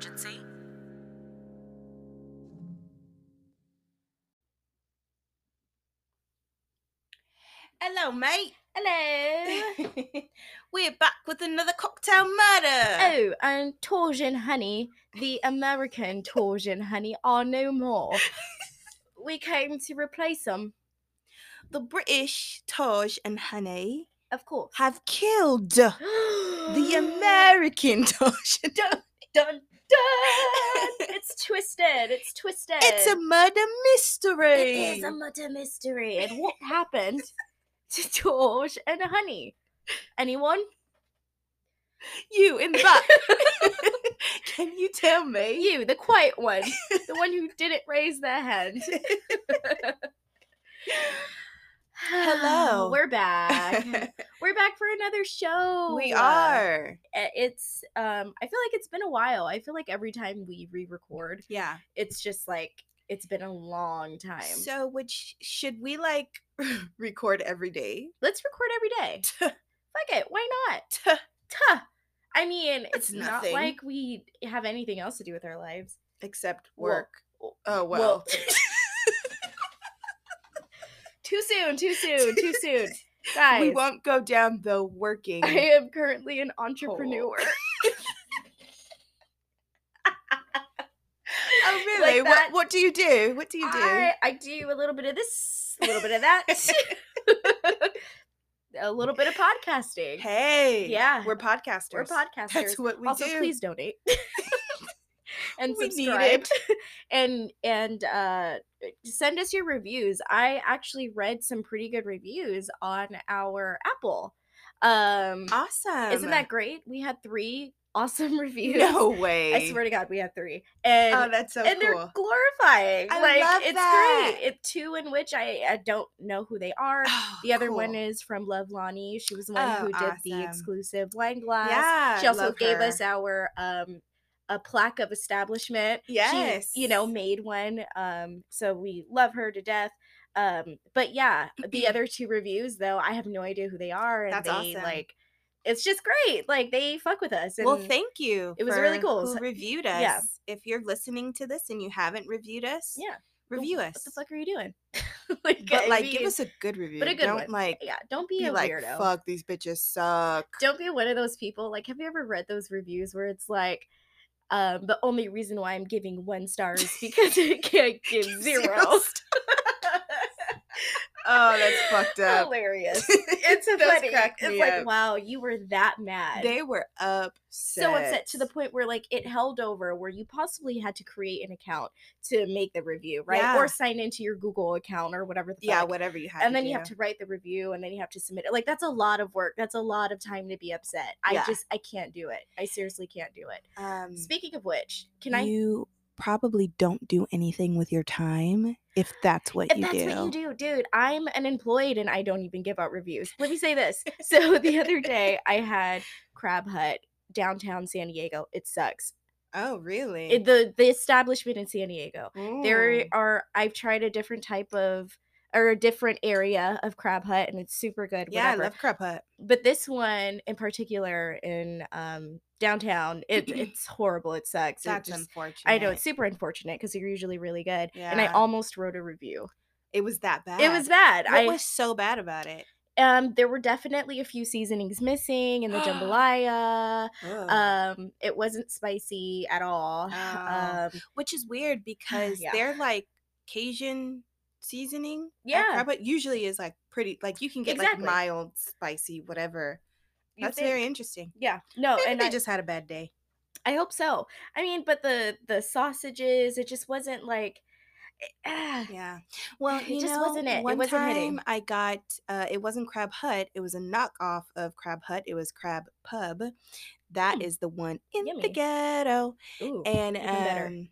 emergency? Hello, mate. Hello. We're back with another cocktail murder. oh, and Taj and Honey, the American Taj and Honey, are no more. we came to replace them, The British Taj and Honey of course. have killed the the American Taj. and dun dun it's twisted. It's twisted. It's a murder mystery. It is a murder mystery. And what happened to George and Honey? Anyone? you in the back. Can you tell me? You, the quiet one, the one who didn't raise their hand. Hello. We're back. We're back for another show. we Uh, are. uh, It's um I feel like it's been a while. I feel like every time we re-record, Yeah. it's just like it's been a long time. So, which should we like record every day? Let's record every day. Fuck it, why not? Tuh. Tuh. I mean, That's it's not like we have anything else to do with our lives. Except Well, work. oh well. Too soon, too soon, too soon. Guys, we won't go down the working. I am currently an entrepreneur. oh really? Like what what do you do? What do you do? I, I do a little bit of this, a little bit of that, a little bit of podcasting. hey. Yeah. We're podcasters. We're podcasters. That's what we also, do. please donate and We subscribe and and uh send us your reviews. I actually read some pretty good reviews on our Apple. Um, Awesome. isn't that great? We had three awesome reviews. no way? I swear to God, we had three, and Oh, that's so and cool. they're glorifying. I like love it's that. great. It two in which I, I don't know who they are. Oh, The other one is from Love Lonnie. She was the one Oh, who did the exclusive wine glass. Yeah. she also gave her. us our um a plaque of establishment. Yes. She, you know, made one. Um, so we love her to death. Um, but yeah, the other two reviews though, I have no idea who they are, and That's they awesome. like it's just great. Like they fuck with us. And Well, thank you. it was really cool. Who reviewed us? yeah. If you're listening to this and you haven't reviewed us, yeah, review us. What the fuck are you doing? like, But I like, give us a good review. But a good Don't one. like yeah. Don't be, be a like, weirdo. fuck these bitches suck. don't be one of those people like have you ever read those reviews where it's like um the only reason why i'm giving one star is because it can't give zero oh, that's fucked up. hilarious it's funny it's like up. wow you were that mad They were upset. so upset to the point where like it held over where you possibly had to create an account to make the review right Yeah. or sign into your google account or whatever the Yeah, whatever you have. and then you have to write the review and then you have to submit it like that's a lot of work that's a lot of time to be upset i Yeah. just i can't do it i seriously can't do it Um, Speaking of which, can I? Probably don't do anything with your time if that's what If you that's do. what you do, dude. I'm unemployed and I don't even give out reviews. Let me say this. So the other day, I had Crab Hut downtown San Diego. It sucks. Oh, really? It, the the establishment in San Diego. There mm. are. I've tried a different type of or a different area of Crab Hut, and it's super good. yeah, whatever. I love Crab Hut. but this one in particular in um downtown, it, it's horrible. It sucks. It That's just- unfortunate. I know it's super unfortunate because they're usually really good. Yeah. And I almost wrote a review. It was that bad. It was bad. What I was so bad about it? um there were definitely a few seasonings missing in the jambalaya. Um it wasn't spicy at all. Oh. Um Which is weird because Yeah. they're like Cajun seasoning. at Yeah. Crab Hut usually is like pretty like you can get Exactly. like mild, spicy, whatever. you That's think- very interesting. yeah. No, Maybe and they I, just had a bad day. I hope so. I mean, but the the sausages, it just wasn't like ah, Yeah. Well, It just know, wasn't it. It One wasn't time hitting. I got uh it wasn't Crab Hut, it was a knockoff of Crab Hut. It was Crab Pub. That is Mm. the one in the ghetto. ooh. And um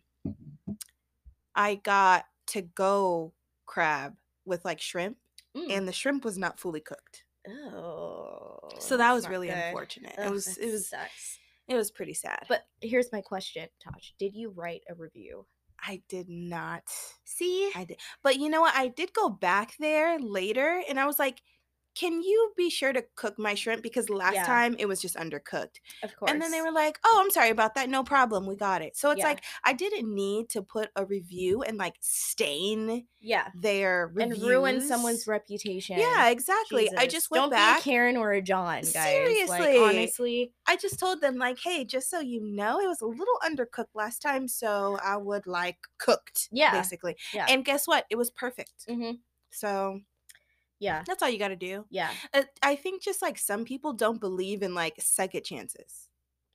I got to go crab with like shrimp Mm. and the shrimp was not fully cooked. oh. So that was really good. unfortunate. It was it was sucks. it was pretty sad. But here's my question, Tosh. Did you write a review? I did not. See? I did. But you know what? I did go back there later and I was like, can you be sure to cook my shrimp because last Yeah. time it was just undercooked Of course. and then they were like oh i'm sorry about that no problem we got it so it's Yeah. like i didn't need to put a review and like stain yeah. their reviews. And ruin someone's reputation. yeah exactly i just went Don't back be a Karen or a John, guys. Seriously. Like, honestly. I just told them like, hey, just so you know, it was a little undercooked last time, so I would like cooked, Yeah. basically. Yeah. And guess what? It was perfect. hmm So Yeah. that's all you got to do. Yeah. Uh, I think just like some people don't believe in like second chances.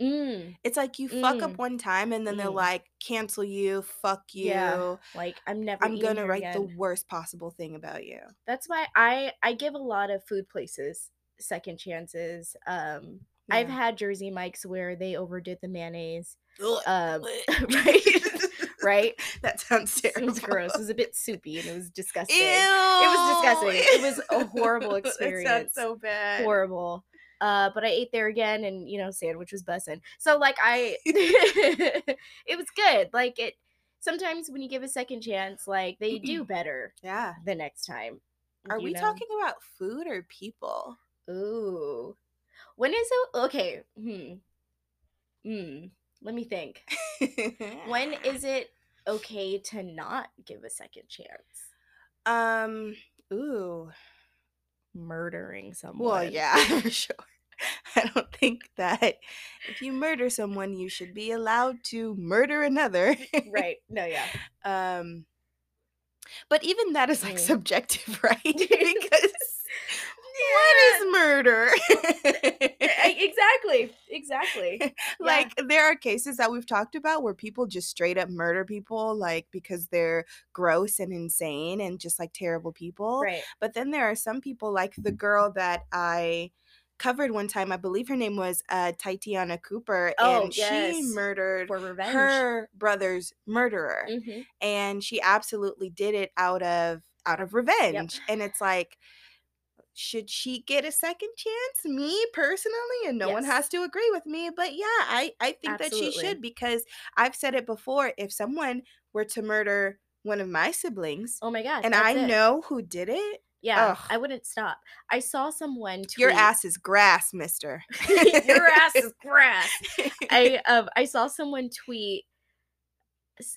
Mm. It's like you fuck up Mm. one time and then they're Mm. like, cancel you, fuck you. Yeah. Like I'm never. I'm gonna write the worst possible thing about you. That's why I I give a lot of food places second chances. Um, I've had Jersey Mike's where they overdid the mayonnaise. Um, right, right. that sounds terrible. It was gross. It was a bit soupy and it was disgusting. Ew. It was disgusting. It was a horrible That sounds experience. so bad. horrible. Uh, but I ate there again, and you know, sandwich was bussin'. So like I, it was good. Like it. Sometimes when you give a second chance, like they do better Yeah. the next time. Are we know? talking about food or people? Ooh, when is it? Okay. Hmm. Hmm. Let me think. When is it okay to not give a second chance? um ooh. Murdering someone. Well, yeah, for sure. I don't think that if you murder someone, you should be allowed to murder another. right. No. Yeah. Um, but even that is like Mm. subjective, right? because what is murder? Exactly. Exactly. like there are cases that we've talked about where people just straight up murder people like because they're gross and insane and just like terrible people Right. but then there are some people like the girl that i covered one time i believe her name was uh titiana cooper Oh, and yes. she murdered her brother's murderer hmm and she absolutely did it out of out of revenge and it's like should she get a second chance me personally and no one has to agree with me but yeah i i think that she should because i've said it before if someone were to murder one of my siblings Oh my god. and i it. know who did it Yeah. Ugh. I wouldn't stop. I saw someone tweet. your ass is grass mister Your ass is grass. I um I saw someone tweet.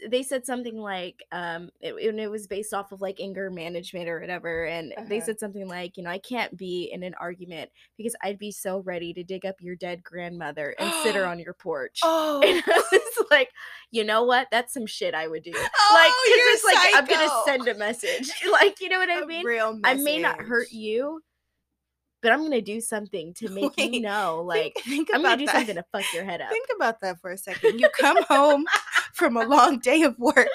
They said something like, um, it, and it was based off of like anger management or whatever, and they Uh-huh. said something like, you know, I can't be in an argument because I'd be so ready to dig up your dead grandmother and sit her on your porch. oh And I was like, you know what? That's some shit I would do. like, Oh, you're it's like I'm gonna send a message. Like, you know what I mean? real I may not hurt you, but I'm gonna do something to make Wait, you know, like think, think I'm gonna do that. something to fuck your head up. Think about that for a second. You come home from a long day of work,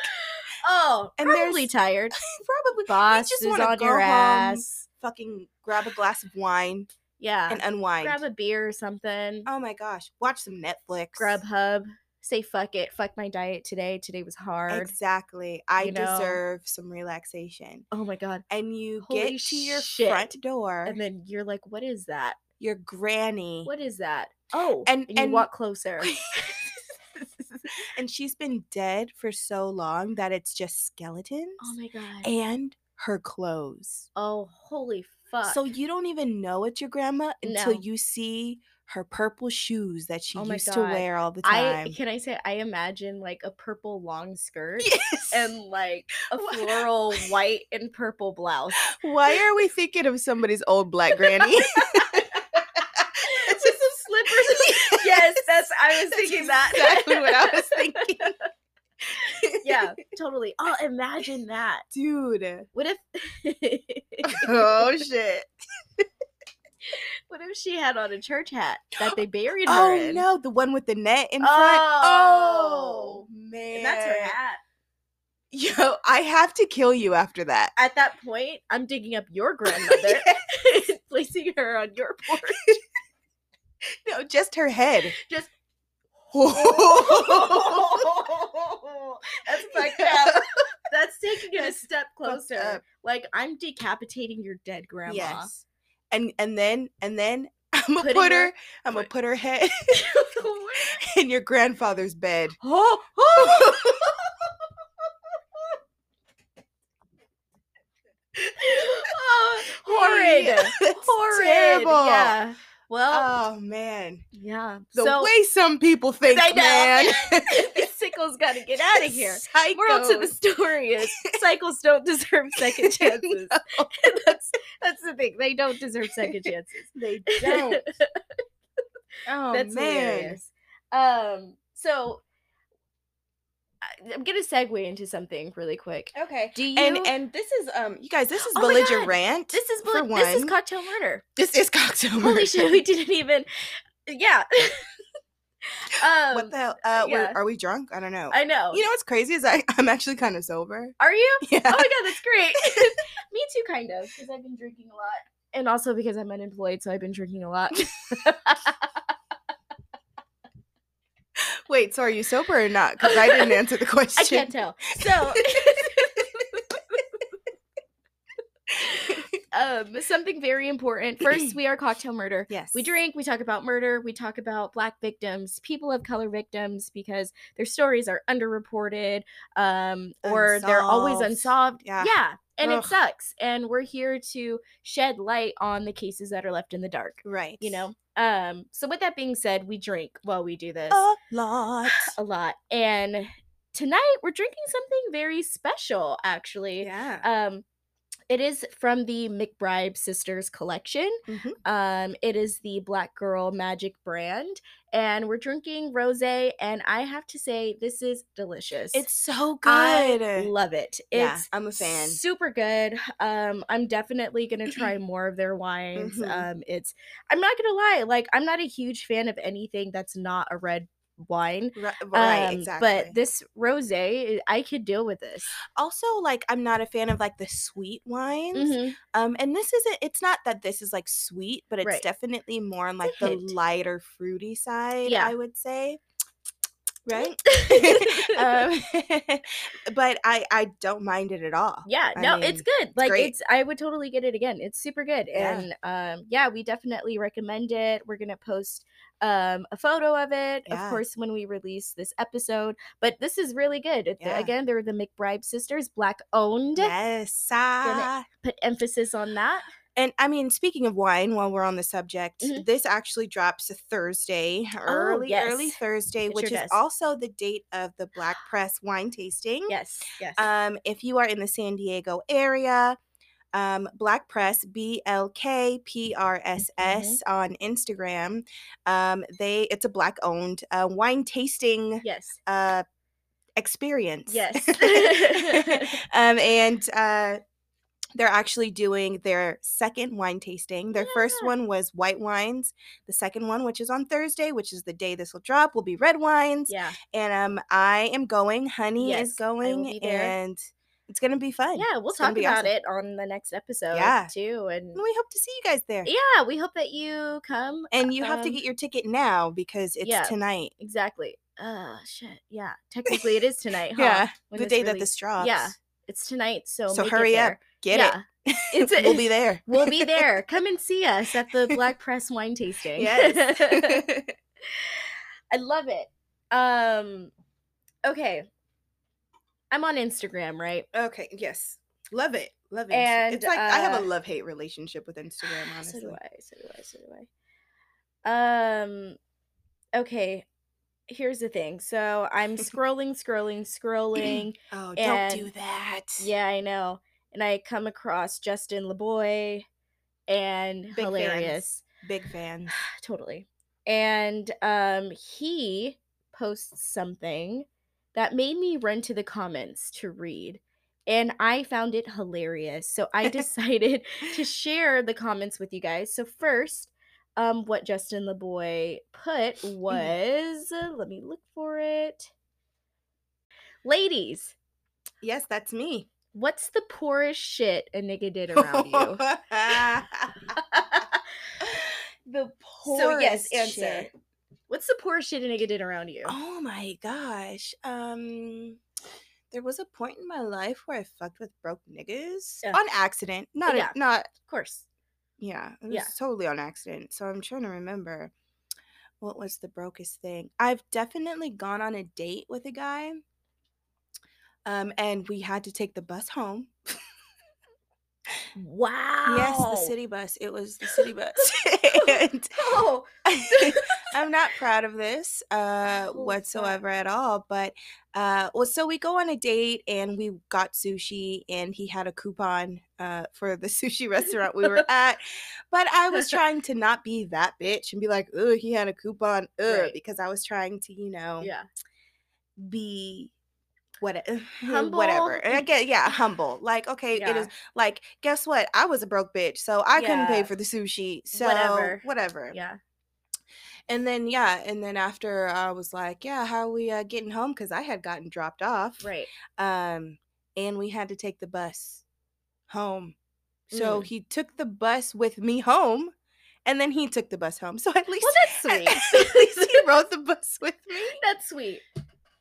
oh, and probably tired. probably Boss just is on go your home, ass. fucking grab a glass of wine Yeah, and unwind. grab a beer or something. oh my gosh, watch some Netflix. Grubhub. Say fuck it. Fuck my diet today. Today was hard. Exactly. I you know? deserve some relaxation. oh my god. And you Holy get to your shit. front door, And then you're like, what is that? your granny, What is that? Oh, And- and, you and- walk closer. and she's been dead for so long that it's just oh skeletons oh my god. and her clothes. oh, holy fuck. So you don't even know it's your grandma until No. you see her purple shoes that she Oh used to wear all the I time. can I say I imagine like a purple long skirt yes. and like a floral white and purple blouse. Why are we thinking of somebody's old black granny? With some slippers. yes, that's I was That's thinking that. exactly what I was thinking. yeah, totally. Oh, imagine that. Dude. What if Oh shit. What if she had on a church hat that they buried oh, her Oh in? no, the one with the net in front. Oh. Oh man. And that's her hat. Yo, I have to kill you after that. At that point, I'm digging up your grandmother, and placing her on your porch. No, just her head. Just That's That's fucked up. That's taking it a step closer. up. Like I'm decapitating your dead grandma. Yes. And and then and then I'm gonna put her, her- I'm gonna put her head in your grandfather's bed. oh, oh. oh, horrid. Horrid. terrible. Yeah. Well, Oh man, yeah. the so way some people think, I know. man. the sickles got to get out of here. Psychos. Moral to the story is cycles don't deserve second chances. That's that's the thing. They don't deserve second chances. they don't. Oh that's man. hilarious. Um, so I'm gonna segue into something really quick. Okay. Do you? And and this is um you guys this is Oh belligerent. this is for bel- this is cocktail murder. this is cocktail murder. Holy shit, we didn't even. Yeah. um, what the hell? Uh, yeah. are we drunk? I don't know. I know. you know what's crazy is I I'm actually kind of sober. Are you? Yeah. Oh my god, that's great. Me too, kind of, because I've been drinking a lot, and also because I'm unemployed, so I've been drinking a lot. Wait, so are you sober or not? Because I didn't answer the question. I can't tell. So, um, something very important. First, we are cocktail murder. Yes. We drink, we talk about murder, we talk about black victims, people of color victims because their stories are underreported um, or they're always Unsolved. unsolved. Yeah. Yeah. And Ugh. it sucks. And we're here to shed light on the cases that are left in the dark, Right. you know? Um, so with that being said, we drink while we do this a lot. a lot. And tonight we're drinking something very special, actually. Yeah. Um, it is from the McBride Sisters collection. Mhm. Um, it is the Black Girl Magic brand, and we're drinking rosé. And I have to say, this is delicious. It's so I good. love it. Yeah, It's I'm a fan. Super good. Um, I'm definitely gonna try more of their wines. Mhm. Um, it's I'm not gonna lie, like I'm not a huge fan of anything that's not a red wine. Ri- right, Um, exactly. But this rosé, I could deal with this. also, like, I'm not a fan of like the sweet wines. Mhm. Um, and this isn't. It's not that this is like sweet, but it's Right. definitely more on like the lighter fruity side. Yeah. I would say. Right. um, but I I don't mind it at all. yeah, I no, it's good. Like great. it's I would totally get it again. It's super good. Yeah. And um yeah, we definitely recommend it. We're gonna post um a photo of it, Yeah. of course, when we release this episode. But this is really good. Yeah. Again, they're the McBride sisters, black owned. Yes. ah. Put emphasis on that. And I mean, speaking of wine, while we're on the subject, Mhm. this actually drops a Thursday, early, early yes. Thursday, It which sure is does. also the date of the Black Press wine tasting. Yes, yes. Um, if you are in the San Diego area, um, Black Press, B L K P R S S Mm-hmm. on Instagram. Um, they it's a black owned uh, wine tasting yes. uh, experience. Yes. um, and uh, they're actually doing their second wine tasting. Their first one was white wines. The second one, which is on Thursday, which is the day this will drop, will be red wines. Yeah. And um, I am going. Honey Yes, is going, and it's gonna be fun. Yeah, we'll It's talk about awesome. it on the next episode Yeah. too. And And we hope to see you guys there. yeah, we hope that you come. And you have to um, get your ticket now because it's yeah. tonight. Exactly. Uh shit. Yeah. Technically it is tonight, huh? Yeah, when the day that this drops. Yeah. It's tonight, so So hurry up, get yeah. it. It's a- we'll be there. We'll be there. Come and see us at the Black Press wine tasting. Yes. I love it. Um okay. I'm on Instagram, right? okay. Yes. Love it. Love it. And, it's like I have uh, a love hate relationship with Instagram. Honestly. So do I. So do I. So do I. Um. Okay. Here's the thing. So I'm scrolling, scrolling, scrolling. Oh, don't do that. yeah, I know. And I come across Justin LaBoy, and fans. hilarious, Big fans. totally. And um, he posts something that made me run to the comments to read. And I found it hilarious. So I decided to share the comments with you guys. So first, um, what Justin LaBoy put was uh, let me look for it. Ladies, Yes, that's me. what's the poorest shit a nigga did around you? the poorest. so yes, answer. shit. What's the poorest shit a nigga did around you? Oh my gosh. Um there was a point in my life where I fucked with broke niggas Yeah. on accident. Not Yeah. a, not Of course. yeah, it was Yeah. totally on accident. So I'm trying to remember what was the brokest thing. I've definitely gone on a date with a guy. Um and we had to take the bus home. Wow. Yes, the city bus. It was the city bus. and Oh. I'm not proud of this uh Oh, whatsoever at all, but uh well so we go on a date and we got sushi and he had a coupon uh for the sushi restaurant we were at. But I was trying to not be that bitch and be like, "Oh, he had a coupon." Ugh, Right. because I was trying to, you know, yeah. be what Humble. whatever. And I get yeah, humble. Like, okay, it Yeah. is like guess what? I was a broke bitch, so I couldn't pay for the sushi. So Whatever. whatever. Yeah. And then yeah, and then after I was like, yeah, how are we uh, getting home cuz I had gotten dropped off. Right. Um and we had to take the bus home. So Mm. he took the bus with me home and then he took the bus home. So at least Well, that's at, sweet. at least he rode the bus with me. That's sweet.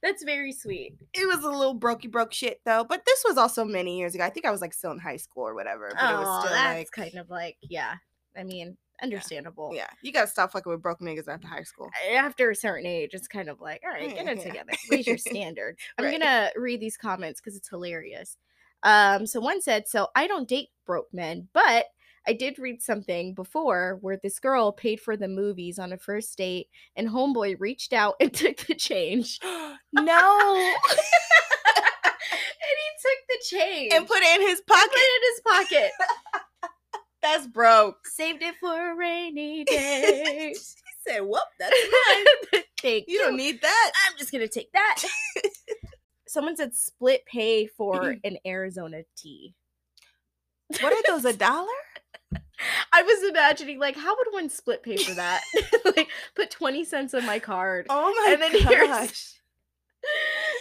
That's very sweet. It was a little brokey broke shit though, but this was also many years ago. I think I was like still in high school or whatever. But it was Oh, still that's like kind of like yeah. I mean, understandable. yeah, you gotta stop fucking with broke niggas after high school. After a certain age, it's kind of like, all right, get it Yeah. together. Raise your standard. I'm Right. gonna read these comments because it's hilarious. Um, so one said, so I don't date broke men, but I did read something before where this girl paid for the movies on a first date, and homeboy reached out and took the change. no, and he took the change and put it in his and put pocket. it in his pocket. That's broke. Saved it for a rainy day. he said, "Whoop, that's mine. Thank You don't need that." I'm just gonna take that. Someone said split pay for an Arizona tea. What are those? A dollar? I was imagining like how would one split pay for that? like put 20 cents on my card. Oh my And then here's- gosh.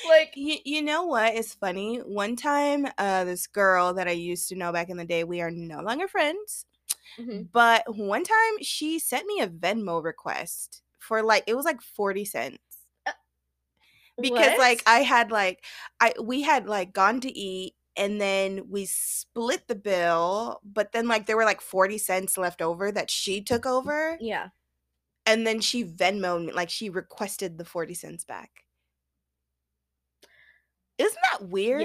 Like You, you know what is funny? One time, uh, this girl that I used to know back in the day, we are no longer friends. Mhm. But one time she sent me a Venmo request for like it was like 40 cents. Because like? I had like I we had like gone to eat and then we split the bill, but then like there were like 40 cents left over that she took mm-hmm. over yeah. and then she Venmoed me like she requested the 40 cents back. Isn't that weird?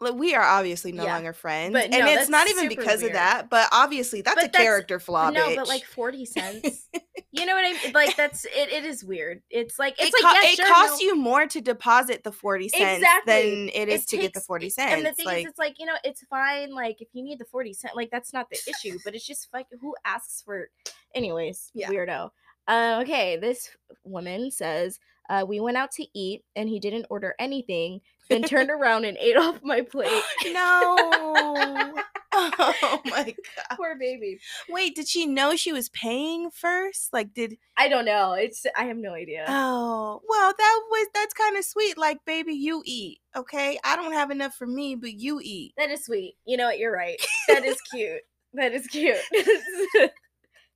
Like we are obviously no Yeah. longer friends. But and no, it's not even because weird. of that, but obviously that's But a that's- character flaw, no, bitch. but like 40 cents. you know what I mean? Like that's it, it is weird. It's like it's it, like co- yeah, it sure, costs no. you more to deposit the 40 cents Exactly. than it is It to get the 40 cents. And the thing like, is, it's like you know, it's fine. Like if you need the forty cent, like that's not the issue. But it's just like who asks for, anyways, Yeah. weirdo. Uh, okay, this woman says uh, we went out to eat and he didn't order anything, then turned around and ate off my plate. no. oh my god. Poor baby. Wait, did she know she was paying first? Like did I don't know. It's I have no idea. Oh, well, that was that's kind of sweet. Like, baby, you eat, okay? I don't have enough for me, but you eat. that is sweet. You know what? You're right. That is cute. that is cute.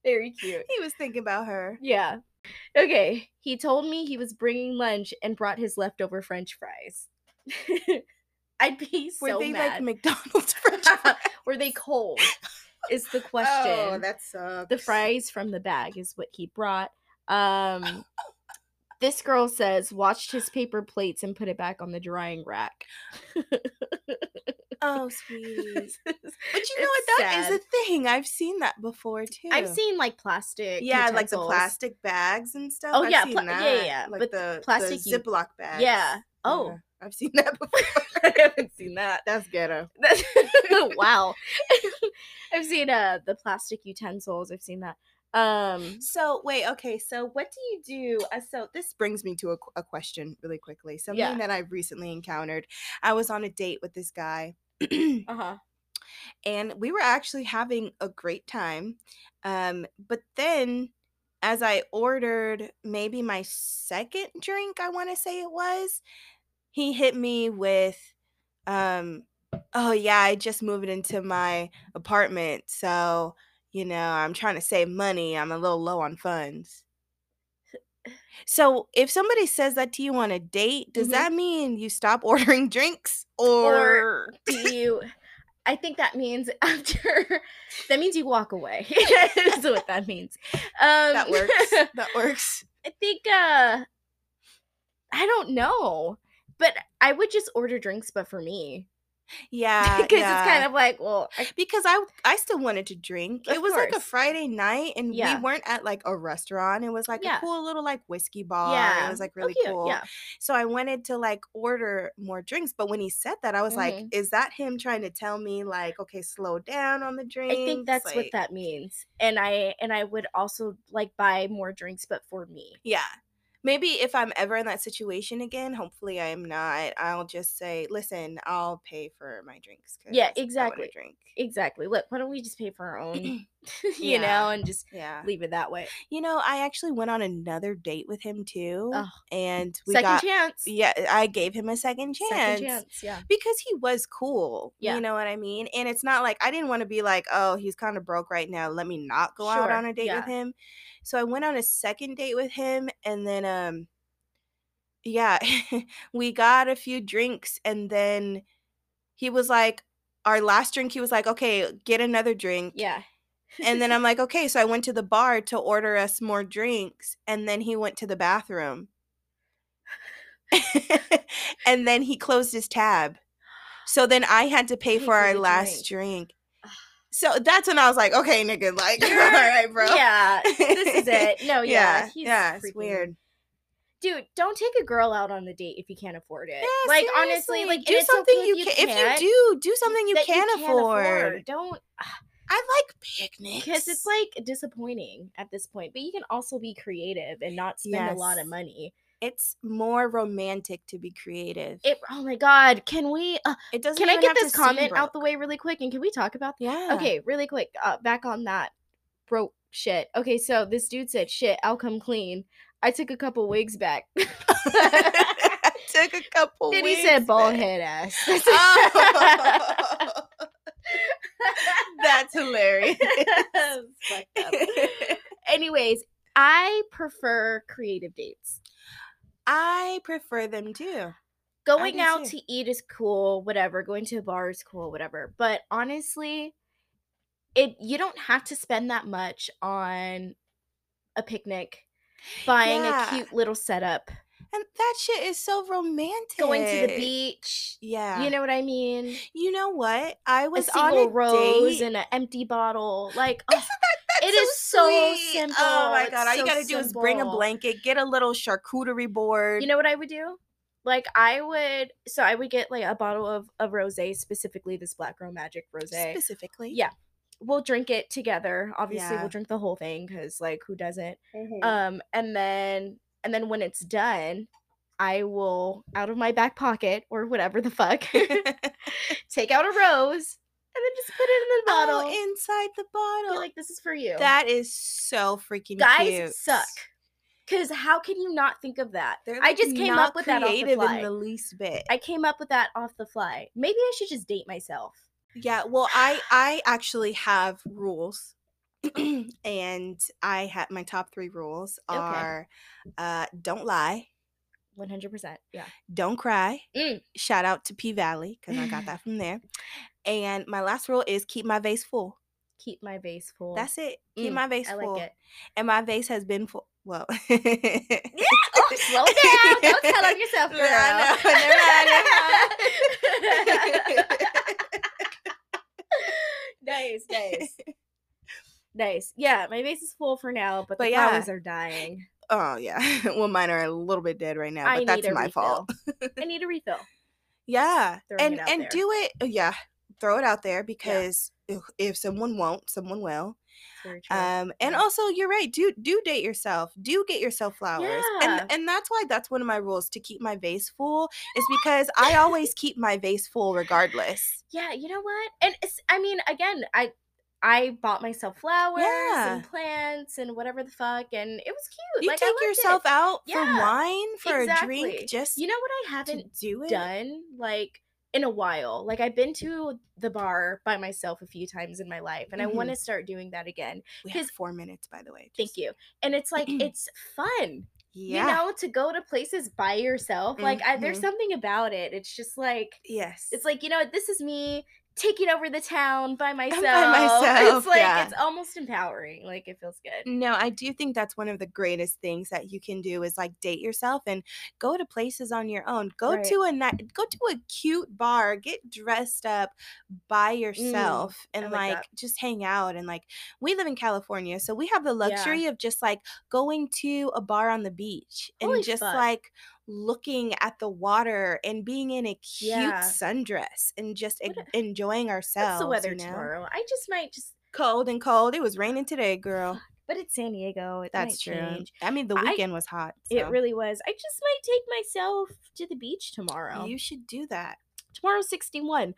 Very cute. He was thinking about her. Yeah. Okay. He told me he was bringing lunch and brought his leftover French fries. I'd be Were so they mad. like McDonald's French fries? Were they cold? Is the question. Oh, that sucks. the fries from the bag is what he brought. Um this girl says watched his paper plates and put it back on the drying rack. Oh, sweet. But you know what? That is sad. a thing. I've seen that before too. I've seen like plastic. yeah, like the plastic bags and stuff. Oh, I've yeah, pla- yeah, yeah, yeah, Like but the plastic the Ziploc bags. Yeah. Oh, Yeah, I've seen that before. I haven't seen that. That's ghetto. That's wow. I've seen uh the plastic utensils. I've seen that. Um So wait, okay. So what do you do? Uh, so this brings me to a, a question really quickly. Something Yeah. that I've recently encountered. I was on a date with this guy, uh-huh. and we were actually having a great time. Um, but then, as I ordered maybe my second drink, I want to say it was, he hit me with, um, "Oh yeah, I just moved into my apartment, so." You know, I'm trying to save money. I'm a little low on funds. So, if somebody says that to you on a date, does Mhm. that mean you stop ordering drinks or, Or do you I think that means after that means you walk away. That's what that means. Um that works? that works. I think uh I don't know. But I would just order drinks but for me. Yeah, Because yeah. it's kind of like, well, I because I I still wanted to drink. It was like a. Friday night and Yeah. we weren't at like a restaurant. It was like Yeah. a cool little like whiskey bar. yeah. It was like Oh, really cute, cool. Yeah. So I wanted to like order more drinks, but when he said that, I was like, Mhm. is that him trying to tell me like, okay, slow down on the drinks? I think that's what that means. And I and I would also like buy more drinks, but for me. Yeah. Maybe if I'm ever in that situation again, hopefully I am not. I'll just say, listen, I'll pay for my drinks. Yeah, exactly. Drink. Exactly. Look, why don't we just pay for our own, you Yeah. know, and just Yeah. leave it that way. You know, I actually went on another date with him too, Oh. and we Second got chance. yeah, I gave him a second chance. Second chance. Yeah. Because he was cool. Yeah. You know what I mean? And it's not like I didn't want to be like, oh, he's kind of broke right now. Let me not go out on a date with him. So I went on a second date with him and then um yeah, we got a few drinks and then he was like our last drink he was like, "Okay, get another drink." Yeah. And then I'm like, "Okay." So I went to the bar to order us more drinks and then he went to the bathroom. and then he closed his tab. So then I had to pay for our last drink. So that's when I was like, okay, nigga, like, all bro. Yeah. This is it. No, yeah. yeah, he's yeah, it's weird. Dude, don't take a girl out on the date if you can't afford it. Yeah, like honestly, like do something okay you if can. If you do, do something you that can can't afford. Don't I like picnics because it's like disappointing at this point. But you can also be creative and not spend a lot of money. It's more romantic to be creative. It. Oh my god, can we? Uh, it doesn't. can I get this comment out the way really quick? And can we talk about? Yeah. Okay, really quick. Uh, back on that broke shit. Okay, so this dude said, "Shit, I'll come clean." I took a couple wigs back. I took a couple. then he said, "Bald head ass." Oh. That's hilarious. Anyways, I prefer creative dates. I prefer them too. Going out too. to eat is cool, whatever. Going to a bar is cool, whatever. But honestly, it you don't have to spend that much on a picnic, buying Yeah. a cute little setup, And that shit is so romantic. going to the beach. Yeah. You know what I mean? You know what? I was on single a rose date. and an empty bottle. Like, Isn't oh, that that's it is so sweet? simple. Oh my It's god! All you so gotta do is bring a blanket, get a little charcuterie board. You know what I would do? Like I would so I would get like a bottle of, of rosé, specifically this Black Girl Magic rosé. specifically. Yeah. We'll drink it together. Obviously, Yeah. we'll drink the whole thing because like who doesn't? Mhm. Um, and then and then when it's done, I will out of my back pocket or whatever the fuck take out a rose then just put it in the bottle. Oh, inside the bottle. Be like, this is for you. that is so freaking Guys cute. suck. Cause how can you not think of that? They're I just came up with that off the creative fly. in the least bit. I came up with that off the fly. Maybe I should just date myself. Yeah, well, I I actually have rules, and I have my top three rules Okay. are, uh, don't lie, One hundred percent. Yeah. don't cry. Mm. Shout out to P Valley because I got that from there. And my last rule is keep my vase full. Keep my vase full. That's it. Keep Mm, my vase I full. like it. And my vase has been full. Well, Oh, slow down. Don't tell on yourself, girl. I know, never mind, nice, nice, nice. Yeah, my vase is full for now, but, But the yeah. flowers are dying. Oh yeah. Well, mine are a little bit dead right now, but need that's my fault. I need a refill. Yeah, and and there. do it. uh, Yeah, throw it out there because if, if someone won't, someone will. Um, and Yeah. also you're right. Do do date yourself. Do get yourself flowers. Yeah. And and that's why that's one of my rules to keep my vase full is because I always keep my vase full regardless. yeah, you know what? And it's, I mean, again, I I bought myself flowers Yeah. and plants and whatever the fuck, and it was cute. You like, take yourself it. out for Yeah, wine for a drink just you know what I haven't do it. done like in a while. Like I've been to the bar by myself a few times in my life, and I Mhm. want to start doing that again. We have four minutes, by the way. Thank you. And it's like it's fun, Yeah. you know, to go to places by yourself. Like I, there's Mhm. something about it. It's just like yes. it's like you know this is me taking over the town by myself. myself, It's like yeah. it's almost empowering. Like it feels good. No, I do think that's one of the greatest things that you can do is like date yourself and go to places on your own. Go Right. to a ni- go to a cute bar, get dressed up by mm, yourself and like like, just hang out and like we live in California, so we have the luxury of just like going to a bar on the beach and Holy just fuck. like looking at the water and being in a cute Yeah. sundress and just en- enjoying ourselves. What's the weather you know? tomorrow? I just might just Cold and cold. It was raining today, girl. but it's San Diego. It That's true. change. I mean, the I- weekend was hot. It really was. I just might take myself to the beach tomorrow. You should do that. Tomorrow's 61. Um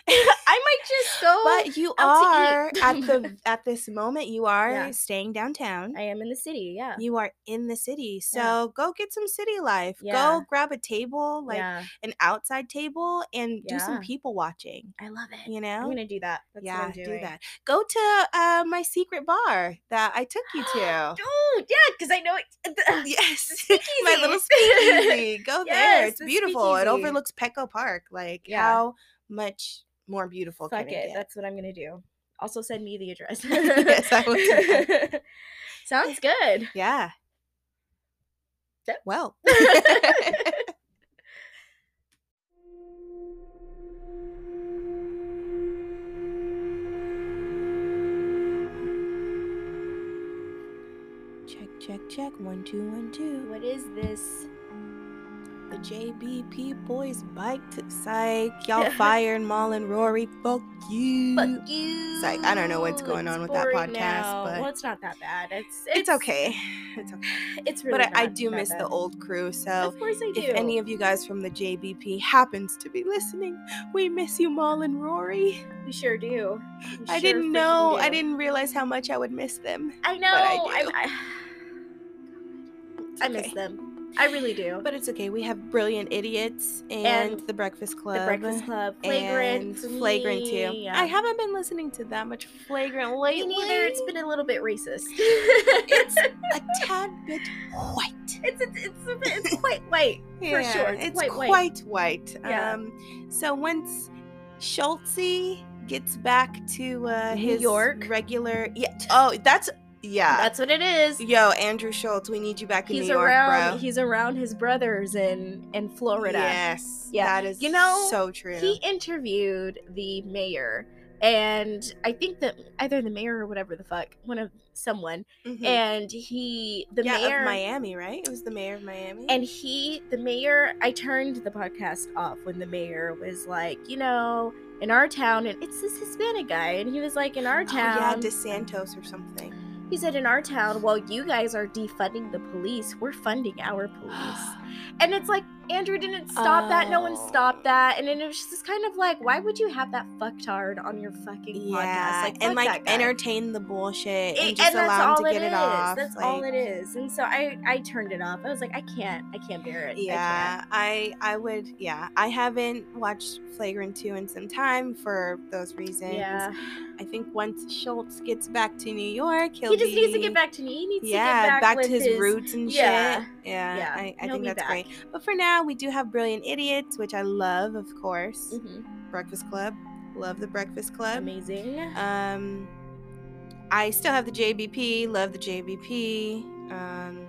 I might just go But you are at the at this moment. You are Yeah. staying downtown. I am in the city, yeah. You are in the city, so Yeah. go get some city life. Yeah. Go grab a table, like an outside table, and do some people watching. I love it. You know I'm gonna do that. That's what yeah, do that. Go to uh, my secret bar that I took you to. oh yeah, because I know it. yes, my little speakeasy. speakeasy. Go there. It's the beautiful. It overlooks Petco Park. Like Yeah. how much more beautiful Fuck can it. it? That's what I'm gonna do. Also send me the address. Yes, I will. Sounds good. Yeah. Yep. Well. check, check, check. One, two, one, two. what is this? The JBP boys biked. Psych. Y'all fired Mal and Rory. Fuck you. Fuck you. like, I don't know what's going It's on with that podcast, now. but- well, it's not that bad. It's It's okay. It's okay. It's really. but I, I do miss bad. the old crew. So Of course I do. if any of you guys from the JBP happens to be listening, we miss you, Mal and Rory. we sure do. We I sure didn't know. I didn't realize how much I would miss them. I know. I I, do. I, It's I miss them. I really do. But it's okay. We have Brilliant Idiots and, And The Breakfast Club. the Breakfast Club, flagrant, Flagrant too. me, I haven't been listening to that much Flagrant lately. Me neither. It's been a little bit racist. It's a tad bit white. it's it's it's, a bit, it's quite white for sure. It's, It's quite, quite, white. white. Yeah. Um, so once Schulz gets back to uh, New his York? regular, yeah. Oh, that's yeah. That's what it is. Yo, Andrew Schulz, we need you back in He's New York, around. bro. He's around his brothers in in Florida. Yes, Yeah. that is You know, so true. He interviewed the mayor, and I think that either the mayor or whatever the fuck, one of someone, Mhm. and he, the yeah, mayor, of Miami, right? It was the mayor of Miami. and he, the mayor, I turned the podcast off when the mayor was like, you know, in our town, and it's this Hispanic guy, and he was like, in our oh, yeah, town, DeSantos or something. He said, in our town, while you guys are defunding the police, we're funding our police. And it's like Andrew didn't stop that. No one stopped oh. that. And then it was just kind of like, why would you have that fucktard on your fucking yeah, podcast? Like, and like entertain the bullshit and It- just allow him to get is. it off. That's all like- it is. And so I I turned it off. I was like, I can't. I can't bear it. Yeah, I, I would. Yeah, I haven't watched Flagrant two in some time for those reasons. Yeah. I think once Schulz gets back to New York, he'll He just needs to get back to me. He needs Yeah, to get back, to with his, roots and yeah, shit. Yeah, yeah, I, I think that's back. great. But for now, we do have Brilliant Idiots, which I love, of course. Mhm. Breakfast Club, love the Breakfast Club. Amazing. Um, I still have the JBP, love the JBP. Um,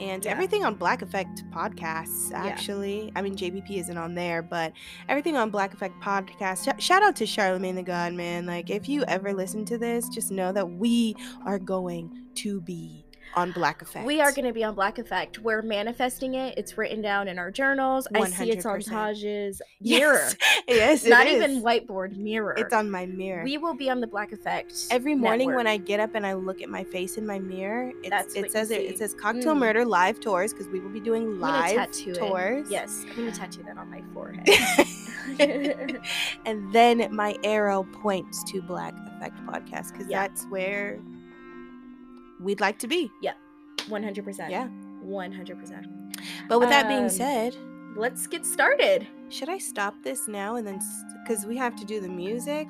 and Yeah. everything on Black Effect podcasts, Yeah. actually. I mean, JBP isn't on there, but everything on Black Effect podcast. Sh- shout out to Charlemagne the God, man. Like, if you ever listen to this, just know that we are going to be on Black Effect. We are going to be on Black Effect. We're manifesting it. It's written down in our journals. I see it's on Taj's mirror. Yes, yes Not is. even whiteboard mirror. It's on my mirror. We will be on the Black Effect. Every morning when. I get up and I look at my face in my mirror, it's, That's what it says it, it says Cocktail Mm. Murder live tours because we will be doing live tattoo tours. It. Yes, I'm gonna tattoo that on my forehead. and then my arrow points to Black Effect Podcast because Yeah. that's where we'd like to be. Yeah, One hundred percent. Yeah. One hundred percent. But with that being Um, said, Let's get started. should I stop this now and then because we have to do the music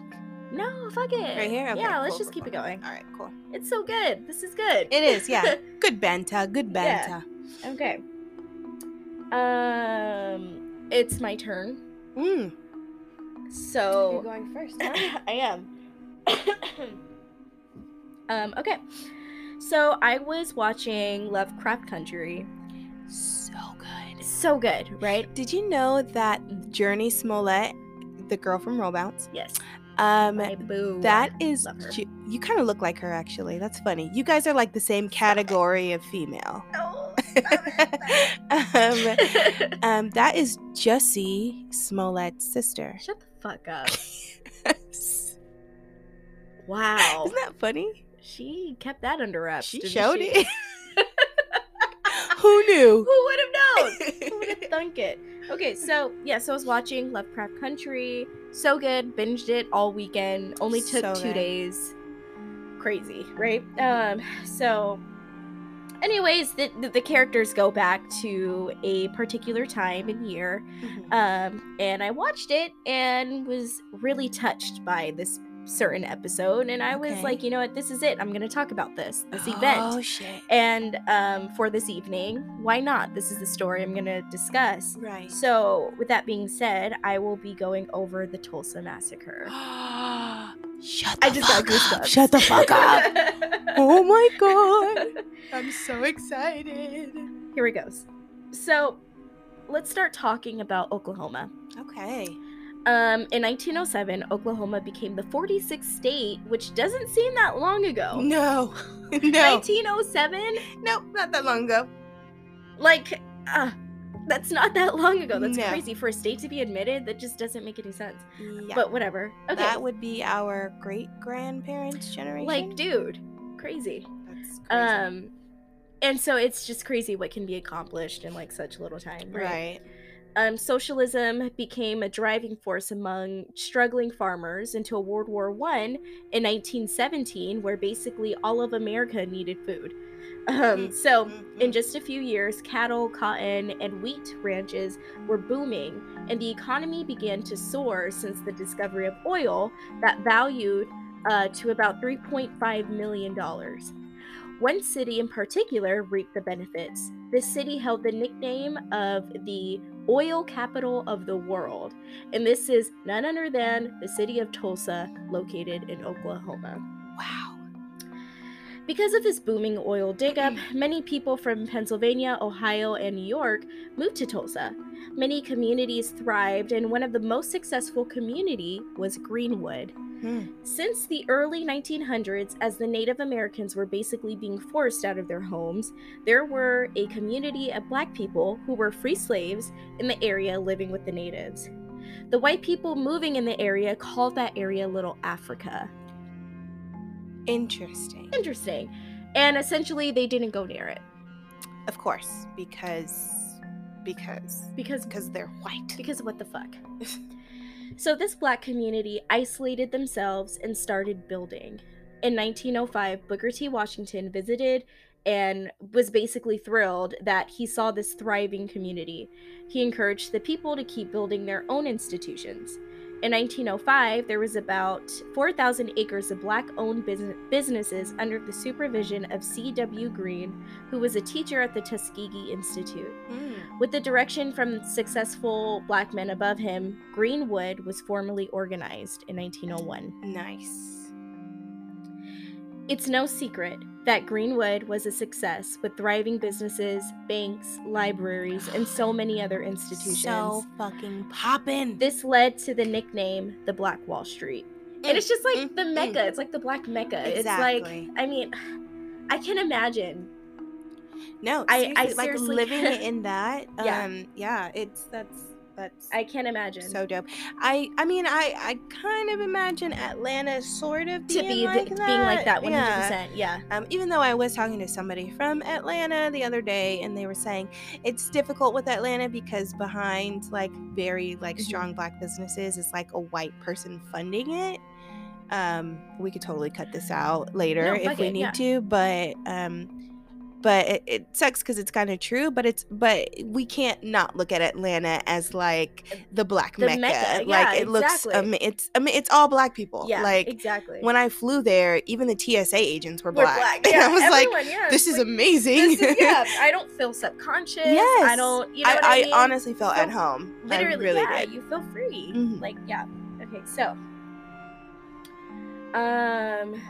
No, fuck it. right here? Okay, yeah, let's just cool, keep it going. All right, cool. It's so good. This is good. It is, yeah. Good banter, good Yeah. banter. okay. Um, it's my turn. Mm. So You're going first. huh? I am. um, okay. So I was watching Lovecraft Country. so good. So good, right? Did you know that Jurnee Smollett, the girl from Roll Bounce, Yes. um, My boo. that is ju- you kind of look like her actually. That's funny. You guys are like the same category of female. No. um, um, that is Jussie Smollett's sister. Shut the fuck up. Wow. Isn't that funny? She kept that under wraps. She showed she? it. Who knew? Who would have known? Who would have thunk it? Okay, so yeah, so I was watching Lovecraft Country. So good. Binged it all weekend. Only took So two good. days. Crazy, right? Um, so anyways, the, the, characters go back to a particular time and year. Mhm. Um, and I watched it and was really touched by this certain episode. And I was like, you know what, this is it. I'm gonna talk about this, this event. Oh shit! And um, for this evening, why not? This is the story I'm going to discuss. Right. So, with that being said, I will be going over the Tulsa Massacre. Shut the I just fuck got up! Shut the fuck up! oh my god! I'm so excited. Here it goes. So, let's start talking about Oklahoma. Okay. Um, in 1907, Oklahoma became the 46th state, which doesn't seem that long ago. No. no. 1907? Nope, not that long ago. Like, uh, that's not that long ago. That's No. crazy. For a state to be admitted, that just doesn't make any sense. Yeah. But whatever. Okay. that would be our great grandparents' generation. like dude crazy That's crazy. um and so it's just crazy what can be accomplished in like such little time right, right. Um socialism became a driving force among struggling farmers until world war one in 1917 where basically all of america needed food um Mm, so Mhm. in just a few years, cattle, cotton, and wheat ranches were booming, and the economy began to soar since the discovery of oil that valued uh, to about $3.5 million. One city in particular reaped the benefits. This city held the nickname of the oil capital of the world, and this is none other than the city of Tulsa, located in Oklahoma. wow. Because of this booming oil dig up, many people from Pennsylvania, Ohio, and New York moved to Tulsa. Many communities thrived, and one of the most successful community was Greenwood. Hmm. Since the early 1900s, as the Native Americans were basically being forced out of their homes, there were a community of black people who were free slaves in the area living with the natives. The white people moving in the area called that area Little Africa. Interesting. Interesting. And essentially, they didn't go near it Of course, because because because because they're white. because what the fuck. so this black community isolated themselves and started building. In 1905, Booker T. Washington visited and was basically thrilled that he saw this thriving community. He encouraged the people to keep building their own institutions. In 1905, there was about 4,000 acres of black owned businesses under the supervision of C.W. Green, who was a teacher at the Tuskegee Institute. Hmm. With the direction from successful black men above him, Greenwood was formally organized in 1901. Nice. It's no secret that Greenwood was a success with thriving businesses, banks, libraries, and so many other institutions. So fucking poppin'. this led to the nickname the Black Wall Street. and it's just like mm, the mm. Mecca. It's like the Black Mecca. It's like, I mean, I can imagine. no, I- I like living in that. Yeah. Um, yeah, it's that's that's I can't imagine. so dope. I I mean I I kind of imagine Atlanta sort of to being be like th- that. being like that 100%. Yeah. yeah. Um, even though I was talking to somebody from Atlanta the other day, and they were saying it's difficult with Atlanta because behind like very like Mhm. strong black businesses is like a white person funding it. Um, we could totally cut this out later No, if we it, need yeah. to, but um, but it, it sucks because it's kind of true. But it's but we can't not look at Atlanta as like the black The mecca. Mecca, Like yeah, it looks, um, it's I mean it's all black people. Yeah, like exactly. when I flew there, even the TSA agents were We're black. Yeah, and I was like, everyone, yeah, this is like, amazing. this is- yeah, I don't feel subconscious. yes I don't, you know I, what I, I mean? honestly felt feel- at home. Literally, I really yeah, did. you feel free. Mhm. Like, yeah, Okay, so um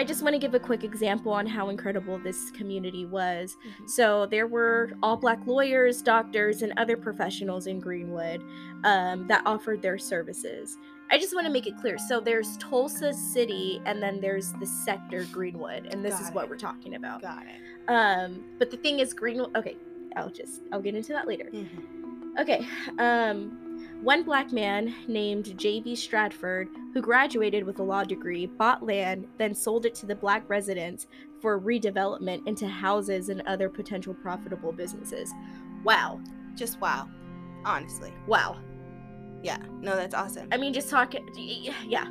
I just want to give a quick example on how incredible this community was. Mhm. So there were all black lawyers, doctors, and other professionals in Greenwood um, that offered their services. I just want to make it clear. So there's Tulsa City, and then there's the sector Greenwood, and this is Got what we're talking about. Got it. Um, but the thing is, Greenwood. Okay, I'll just I'll get into that later. Mhm. Okay. Um, one black man named J.B. Stradford, who graduated with a law degree, bought land, then sold it to the black residents for redevelopment into houses and other potential profitable businesses. Wow. Just wow. Honestly. Wow. Yeah. No, that's awesome. I mean, just talking. Yeah.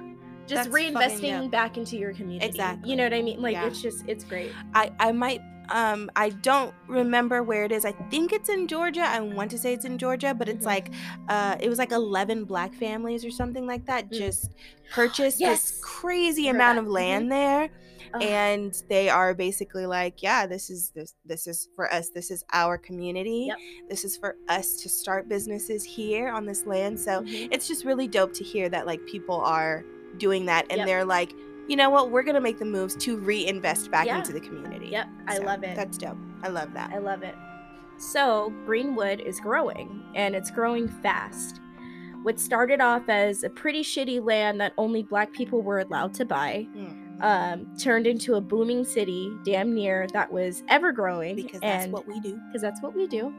Just That's fucking reinvesting back into your community. Exactly. You know what I mean? Like, Yeah. it's just, it's great. I I might um I don't remember where it is. I think it's in Georgia. I want to say it's in Georgia, but it's Mhm. like uh it was like 11 black families or something like that Mm. just purchased Yes. this crazy amount that. of Mhm. land there Ugh. and they are basically like, yeah, this is this this is for us. This is our community. Yep. This is for us to start businesses here on this land. So Mhm. it's just really dope to hear that like people are doing that and Yep. they're like you know what we're gonna make the moves to reinvest back Yeah. into the community Yep. I So, love it. that's dope i love that I love it. So, Greenwood is growing, and it's growing fast. What started off as a pretty shitty land that only black people were allowed to buy Mm. um, turned into a booming city, damn near, that was ever growing. because that's and, what we do because that's what we do.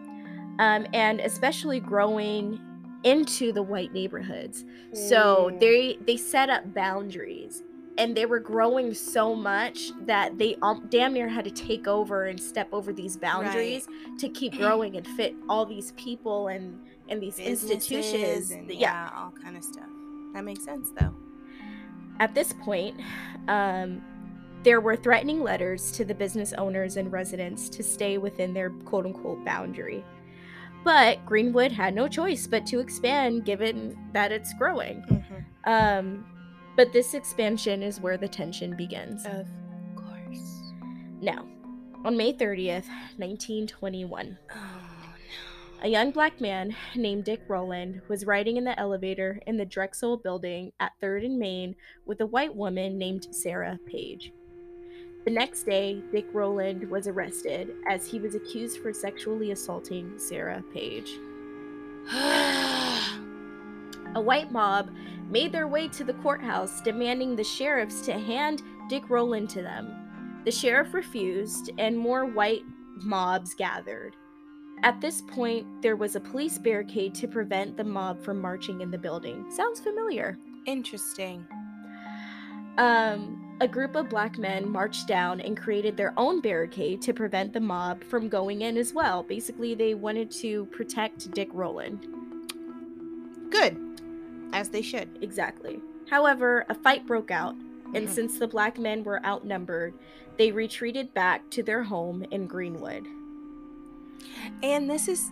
Um, and especially growing into the white neighborhoods. So Mm. they they set up boundaries and they were growing so much that they um, damn near had to take over and step over these boundaries to keep growing and fit all these people and and these institutions. And, yeah. yeah all kind of stuff that makes sense though At this point, um, there were threatening letters to the business owners and residents to stay within their quote unquote boundary. But Greenwood had no choice but to expand given that it's growing. Mhm. Um, but this expansion is where the tension begins. of course Now, on May 30th, 1921, oh no. a young black man named Dick Rowland was riding in the elevator in the Drexel building at 3rd and Main with a white woman named Sarah Page. The next day, Dick Rowland was arrested as he was accused for sexually assaulting Sarah Page. A white mob made their way to the courthouse demanding the sheriffs to hand Dick Rowland to them. The sheriff refused, and more white mobs gathered. At this point, there was a police barricade to prevent the mob from marching in the building. Sounds familiar. interesting Um, a group of black men marched down and created their own barricade to prevent the mob from going in as well. Basically, they wanted to protect Dick Rowland. good as they should Exactly. However, a fight broke out, and Mhm. since the black men were outnumbered, they retreated back to their home in Greenwood. And this is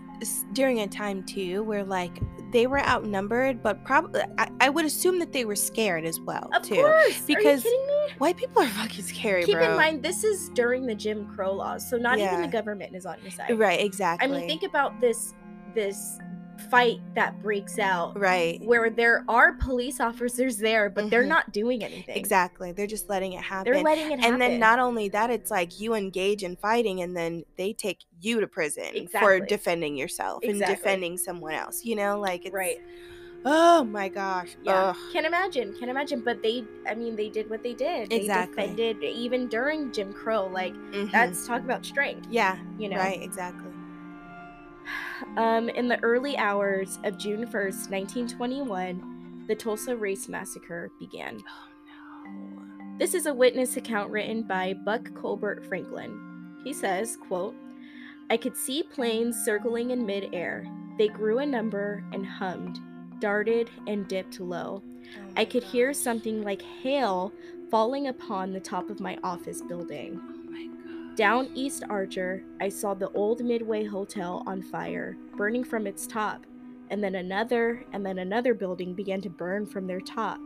during a time too where like they were outnumbered, but probably I, I would assume that they were scared as well Of too. course, because are you kidding me? White people are fucking scary, Keep bro. in mind, this is during the Jim Crow laws, so not even the government is on your side. right? Exactly. I mean, think about this this fight that breaks out right. where there are police officers there, but they're Mhm. not doing anything. Exactly. They're just letting it happen. They're letting it happen. and then not only that, it's like you engage in fighting, and then they take you to prison for defending yourself and defending someone else. You know, like it's right. Oh my gosh. Yeah. Ugh. Can imagine. Can't imagine. But they, I mean, they did what they did. They Exactly. defended even during Jim Crow. Like Mhm. that's talk about strength. yeah. You know. Right. Exactly. Um, in the early hours of June 1st, 1921, the Tulsa Race Massacre began. Oh no. This is a witness account written by Buck Colbert Franklin. He says, quote, I could see planes circling in midair. They grew in number and hummed, darted and dipped low. Oh I could hear something like hail falling upon the top of my office building. Down East Archer, I saw the old Midway Hotel on fire, burning from its top, and then another and then another building began to burn from their top.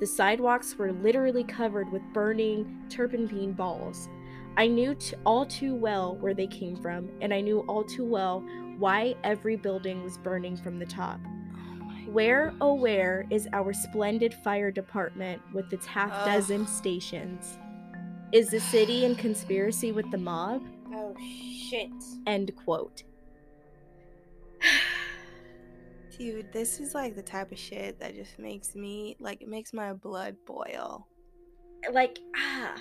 The sidewalks were literally covered with burning turpentine balls. I knew t- all too well where they came from, and I knew all too well why every building was burning from the top. Oh Where, oh, where is our splendid fire department with its half dozen stations? Is the city in conspiracy with the mob? Oh shit. End quote. Dude, this is like the type of shit that just makes me like it makes my blood boil. Like, ah,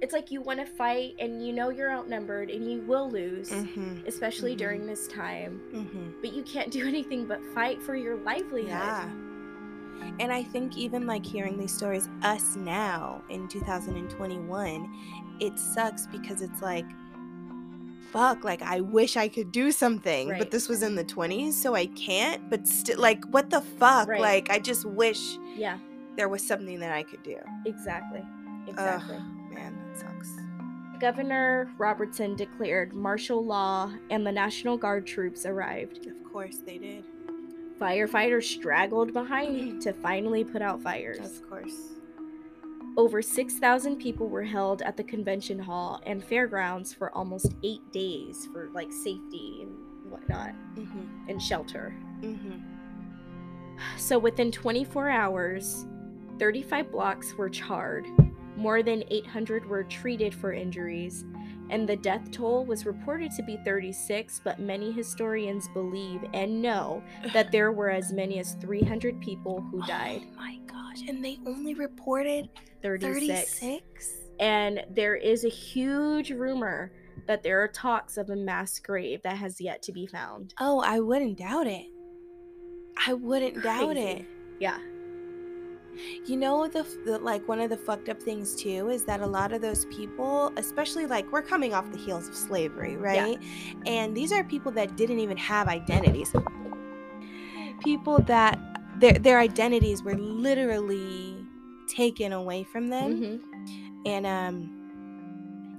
it's like you want to fight and you know you're outnumbered and you will lose, Mm-hmm. especially Mhm. during this time. Mm-hmm. But you can't do anything but fight for your livelihood. Yeah. And I think even like hearing these stories, us now in 2021, it sucks because it's like, fuck, like I wish I could do something, Right. but this was in the 20s, so I can't. But still, like, what the fuck? Right. Like, I just wish Yeah, there was something that I could do. exactly. Exactly. Ugh, man, that sucks. Governor Robertson declared martial law and the National Guard troops arrived. Of course they did. Firefighters straggled behind to finally put out fires. Of course. Over 6,000 people were held at the convention hall and fairgrounds for almost eight days for like safety and whatnot Mm-hmm. and shelter. Mm-hmm. So within 24 hours, 35 blocks were charred, more than 800 were treated for injuries, and the death toll was reported to be 36, but many historians believe and know that there were as many as 300 people who oh died. Oh my gosh. And they only reported 36. 36? And there is a huge rumor that there are talks of a mass grave that has yet to be found. Oh, I wouldn't doubt it. I wouldn't doubt it. Yeah. You know the, the like one of the fucked up things too is that a lot of those people, especially like we're coming off the heels of slavery, right? And these are people that didn't even have identities. People that their their identities were literally taken away from them. Mhm. and um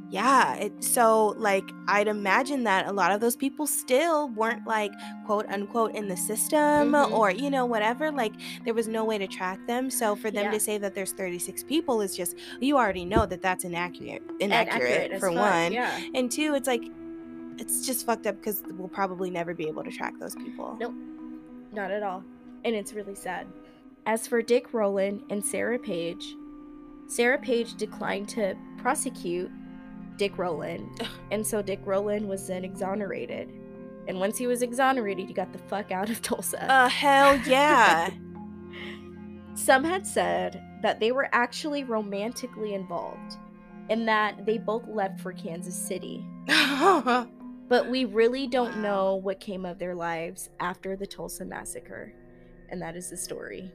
yeah it, so like i'd imagine that a lot of those people still weren't like quote unquote in the system Mhm. or you know whatever like there was no way to track them so for them Yeah. to say that there's 36 people is just you already know that that's inaccurate inaccurate, as for one Yeah. and two it's like it's just fucked up because we'll probably never be able to track those people Nope. Not at all. And it's really sad. As for Dick Rowland and Sarah Page, Sarah Page declined to prosecute Dick Rowland. And so Dick Rowland was then exonerated. And once he was exonerated, he got the fuck out of Tulsa. uh hell yeah Some had said that they were actually romantically involved and that they both left for Kansas City. But we really don't know what came of their lives after the Tulsa massacre. And that is the story.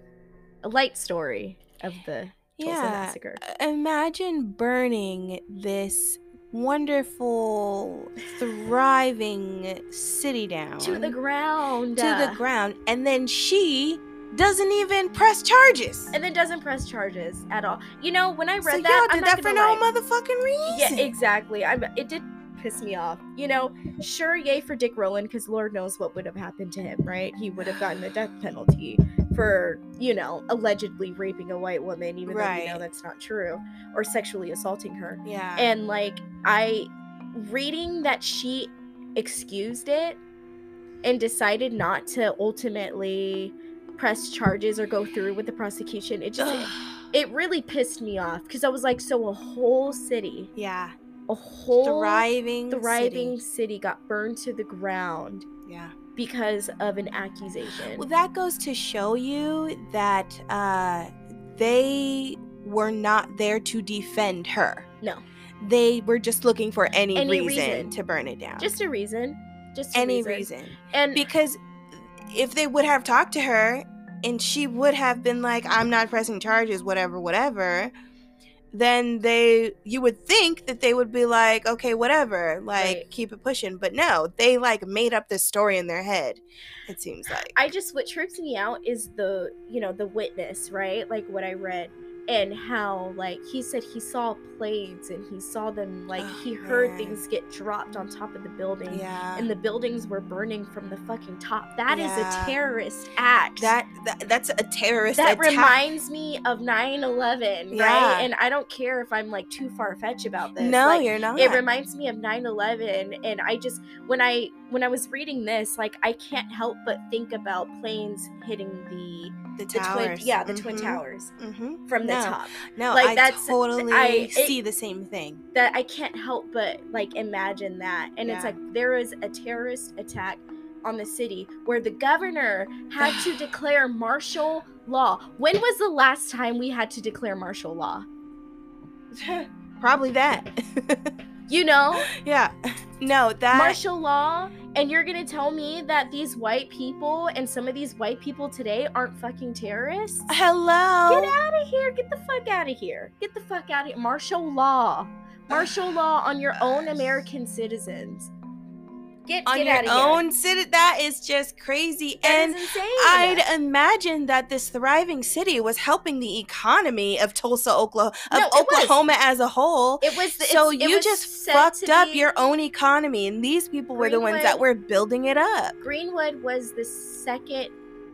A light story of the Tulsa yeah massacre. imagine burning this wonderful, thriving city down To the ground. to the ground, and then she doesn't even press charges. And then doesn't press charges at all. You know, when I read so that, y'all I'm did not that for no lie. motherfucking reason. Yeah, exactly. I'm, it did piss me off. You know, sure, yay for Dick Rowland, because Lord knows what would have happened to him, right? He would have gotten the death penalty for, you know, allegedly raping a white woman, even though we know that's not true, or sexually assaulting her. yeah. And like, I reading that she excused it and decided not to ultimately press charges or go through with the prosecution, it just. It really pissed me off because I was like, so a whole city, yeah. a whole Thriving. thriving city. city. got burned to the ground Yeah. Because of an accusation. Well, that goes to show you that uh, they were not there to defend her. no, They were just looking for any, Any reason, reason. to burn it down. just a reason, just a any reason. reason. And Because if they would have talked to her and she would have been like, I'm not pressing charges, whatever, whatever, then they you would think that they would be like, okay, whatever, like Right. keep it pushing. But no, they like made up this story in their head, it seems like. I just what trips me out is the you know the witness, right? Like what I read and how like he said he saw planes and he saw them like Oh, he heard man. things get dropped on top of the building. yeah. And the buildings were burning from the fucking top. That is Yeah. a terrorist act. that that, that's a terrorist that attack. reminds me of 9-11 Yeah. right and i don't care if i'm like too far-fetched about this no, like, you're not. it reminds me of 9-11 and i just when i when i was reading this like i can't help but think about planes hitting the the the towers. twin yeah the twin Mhm, towers mhm. from the no, top. No, Like, I that's- totally I- it- see the same thing. that i can't help but like imagine that. And it's like there was a terrorist attack on the city where the governor had to declare martial law. When was the last time we had to declare martial law? Probably that. you know? Yeah. No, that martial law and you're gonna tell me that these white people and some of these white people today aren't fucking terrorists Hello. Get out of here. Get the fuck out of here. Get the fuck out of here. Martial law. Martial law on your own American citizens. Get, on get your out of own city. That is just crazy. here. That and. I'd imagine that this thriving city was helping the economy of Tulsa, Oklahoma, of No, it was. Oklahoma as a whole. it was so it you was just fucked up be- your own economy, and these people were the ones that were building it up. Greenwood was the second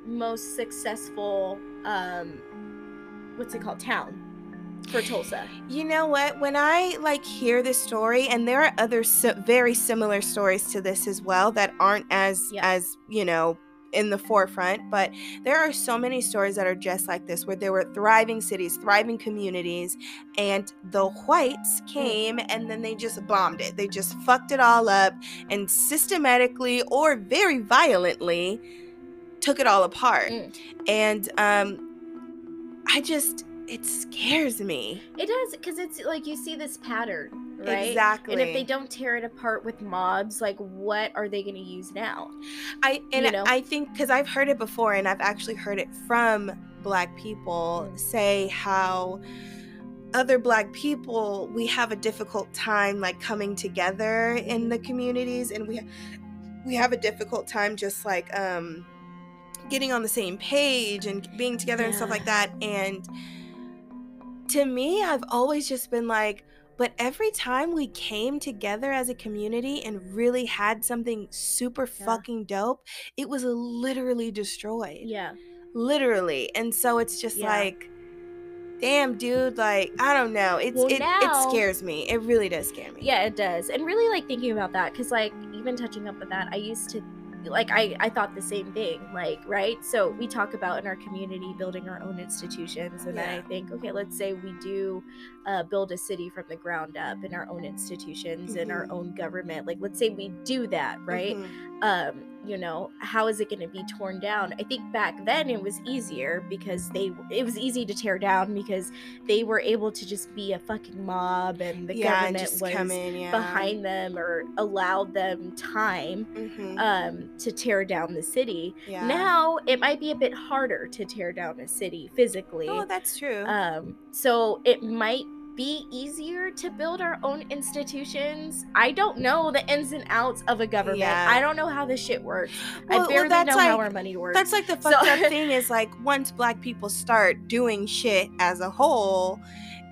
most successful um what's it called town for Tulsa. You know what? When I like hear this story, and there are other very similar stories to this as well that aren't as Yeah. as you know in the forefront, but there are so many stories that are just like this, where there were thriving cities, thriving communities, and the whites Mm. came and then they just bombed it. They just fucked it all up and systematically or very violently took it all apart. Mm. And um, I just it scares me. It does because it's like you see this pattern, right? Exactly. And if they don't tear it apart with mobs, like what are they going to use now? I and you know? I think because I've heard it before, and I've actually heard it from Black people Mm. say how other Black people we have a difficult time like coming together in the communities, and we we have a difficult time just like um getting on the same page and being together and stuff like that. And to me, I've always just been like. But every time we came together as a community and really had something super Yeah. fucking dope, it was literally destroyed. Yeah. Literally. And so it's just Yeah. like, damn, dude, like, I don't know. It's Well, it, now- it scares me. It really does scare me. Yeah, it does. And really like thinking about that cuz like even touching up with that, I used to like I I thought the same thing, like, right? So we talk about in our community building our own institutions and then I think, okay, let's say we do uh, build a city from the ground up in our own institutions and our Mhm. own government. Like let's say we do that, right? Mhm. um you know how is it going to be torn down i think back then it was easier because they it was easy to tear down because they were able to just be a fucking mob and the yeah, government was in, yeah. behind them or allowed them time Mhm. um to tear down the city yeah. now it might be a bit harder to tear down a city physically Oh, that's true. um, so it might be easier to build our own institutions. I don't know the ins and outs of a government. Yeah. I don't know how this shit works. Well- I well, barely that's know how like- our money works. That's like the So- fucked up thing is like once black people start doing shit as a whole,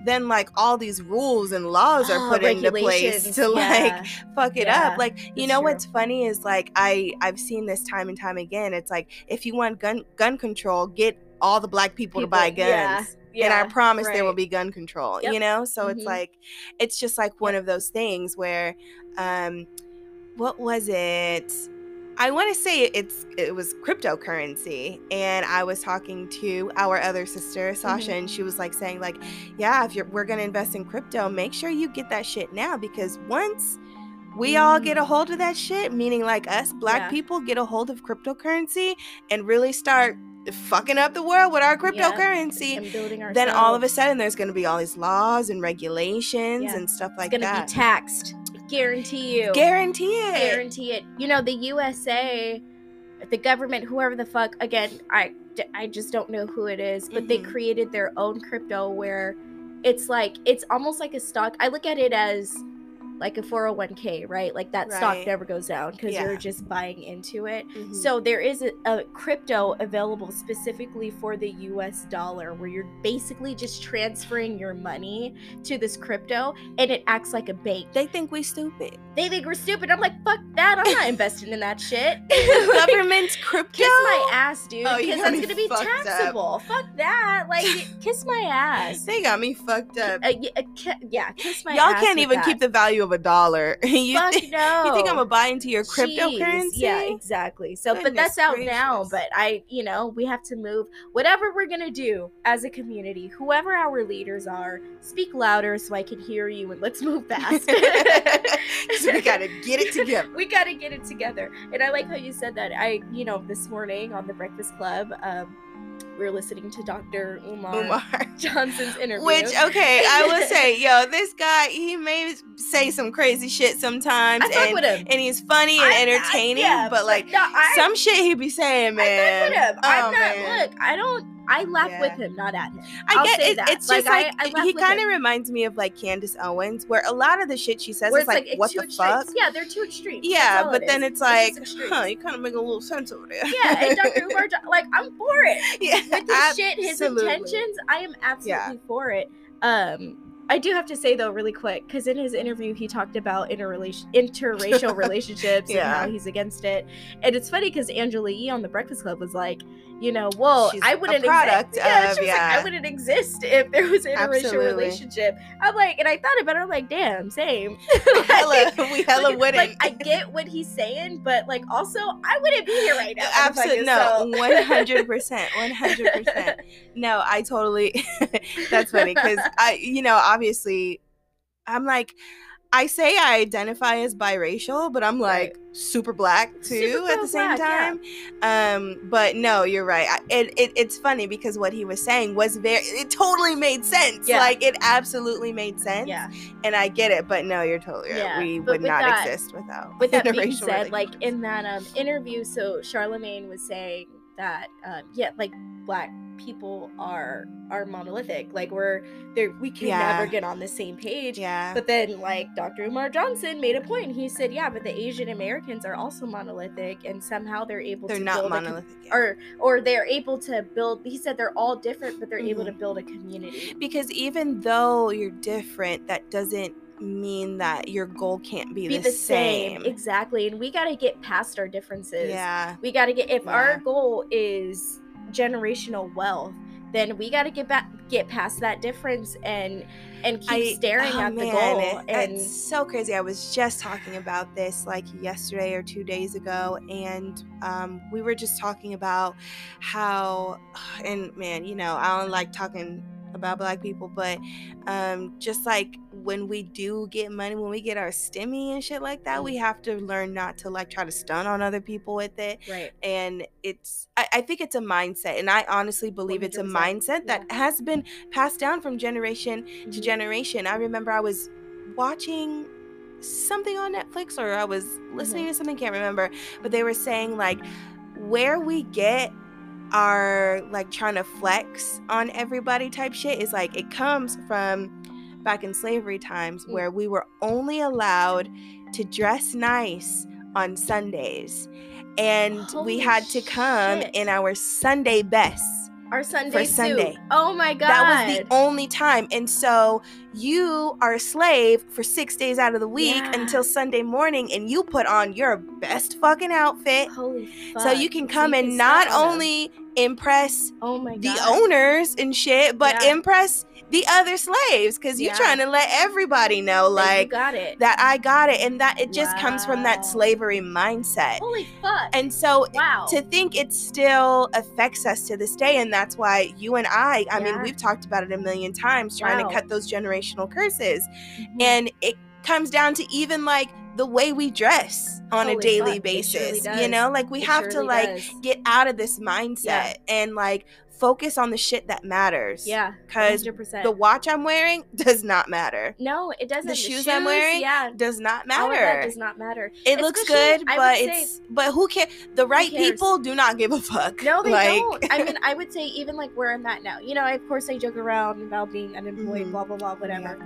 then like all these rules and laws are Oh, put into place to yeah. like fuck it Yeah, up. Like you know true. what's funny is like I I've seen this time and time again. It's like if you want gun gun control, get all the black people, to buy guns. yeah, and I yeah, promise there will be gun control. Yep. You know, so it's Mhm. like it's just like one of those things where, um, what was it? I want to say it's it was cryptocurrency, and I was talking to our other sister Sasha, Mhm. and she was like saying like, yeah, if you're we're gonna invest in crypto, make sure you get that shit now because once we all get a hold of that shit, meaning like us black Yeah. people get a hold of cryptocurrency and really start fucking up the world with our cryptocurrency ourselves. then all of a sudden there's going to be all these laws and regulations Yeah. and stuff like that. it's gonna that. be taxed. Guarantee you. Guarantee it. guarantee it. You know, the USA, the government, whoever the fuck, again, I, I just don't know who it is, but they Mhm. created their own crypto where it's like, it's almost like a stock. I look at it as like a 401k, right? Like that stock never goes down because Yeah. you're just buying into it. Mhm. So there is a, a crypto available specifically for the US dollar where you're basically just transferring your money to this crypto and it acts like a bank. they think we stupid. They think we're stupid. I'm like, fuck that. I'm not investing in that shit. Government's crypto. Kiss my ass, dude. Oh, because that's gonna be fucked up. taxable. Fuck that. Like, kiss my ass. They got me fucked up. Uh, yeah, uh, yeah, kiss my ass. Y'all can't even that. keep the value of a dollar. you, thi- no. you think I'm gonna buy into your Jeez. cryptocurrency? Yeah, exactly. So, but Goodness that's out now. But I, you know, we have to move. Whatever we're gonna do as a community, whoever our leaders are, speak louder so I can hear you, and let's move fast. 'Cause we gotta get it together. we gotta get it together. And I like how you said that. I, you know, this morning on the Breakfast Club, um, were listening to Dr. Umar, Umar. Johnson's interview. Which okay, I will say, yo, this guy he may say some crazy shit sometimes, and with him. and he's funny and I- I- entertaining, yeah, but like no, I, some shit he be saying, man. I fuck with him. Oh, I'm not. man. Look, I don't. I laugh Yeah. with him, not at him. I I'll get it. It's Like, just like I- I he kind of reminds me of like Candace Owens, where a lot of the shit she says Where is like, like, what the extremes. fuck? Yeah, they're too extreme. Yeah, but it then is. it's like, huh, you kind of make a little sense over there. Yeah, and Dr. Umar, like I'm for it. yeah, With his shit, his intentions, I am absolutely Yeah. for it. Um, I do have to say though, really quick, because in his interview he talked about interrelation, interracial relationships Yeah. and how he's against it. And it's funny because Angela Yee on the Breakfast Club was like, you know, well, She's I wouldn't product exist. Yeah, of- was like. I wouldn't exist if there was an interracial relationship. I'm like, and I thought about it. I'm like, damn, same. hella, we hella like, wouldn't. Like, I get what he's saying, but like, also, I wouldn't be here right now. Absolutely no, one hundred percent, one hundred percent. No, I totally. that's funny because I, you know, obviously, I'm like, I say I identify as biracial, but I'm like super black too Super at the same pro-black, time. Um, but no, you're right. I, it, it it's funny because what he was saying was very. It totally made sense. Yeah. Like it absolutely made sense. Yeah. and I get it. But no, you're totally right. Yeah, We but would not that- exist without. with that being said, like in that um interview, so Charlemagne was saying that um yeah, like black people are are monolithic. Like we're there we can Yeah. never get on the same page. yeah. But then like Dr. Umar Johnson made a point. He said, Yeah, but the Asian Americans are also monolithic and somehow they're able they're to not com- monolithic. yet. or or they're able to build he said they're all different, but they're able Mm-hmm. to build a community. because even though you're different, that doesn't mean that your goal can't be, Be the, same. Exactly. And we gotta get past our differences. Yeah. We got to get if Yeah. our goal is generational wealth, then we got to get back get past that difference and and keep I- staring oh, at the goal it- and it's so crazy. I was just talking about this like yesterday or two days ago, and um, we were just talking about how, and man, you know, I don't like talking about black people, but um, just like when we do get money, when we get our stimmy and shit like that, we have to learn not to like try to stun on other people with it. right. and it's I, I think it's a mindset and i honestly believe it's a mindset that has been passed down from generation to Mhm. generation i remember i was watching something on netflix or i was listening Mm-hmm. to something can't remember but they were saying like where we get our like trying to flex on everybody type shit is like it comes from back in slavery times Mm. where we were only allowed to dress nice on Sundays. And we had to come shit. in our Sunday best. Our Sunday suit. Sunday. Oh my god. That was the only time. And so you are a slave for six days out of the week Yeah. until Sunday morning and you put on your best fucking outfit. Holy fuck. So you can come you and not only impress Oh my the owners and shit, but Yeah. impress the other slaves because you're Yeah. trying to let everybody know, like, got it. that I got it. And that it just comes from that slavery mindset. Holy fuck. And so wow. to think it still affects us to this day, and that's why you and I, I mean, we've talked about it a million times, trying Wow. to cut those generational curses. Mhm. And it comes down to even like the way we dress on a daily fuck, basis. You know, like we It have to like does. get out of this mindset Yeah. and like focus on the shit that matters. Yeah. Because the watch I'm wearing does not matter. no, it doesn't. The, the shoes I'm wearing, yeah, Does not all of that matter. does not matter. It looks good, but it's but who cares? The right cares? people do not give a fuck. No, they like, don't. I mean, I would say even like where I'm at now. You know, of course I joke around about being unemployed, Mhm. blah blah blah, whatever.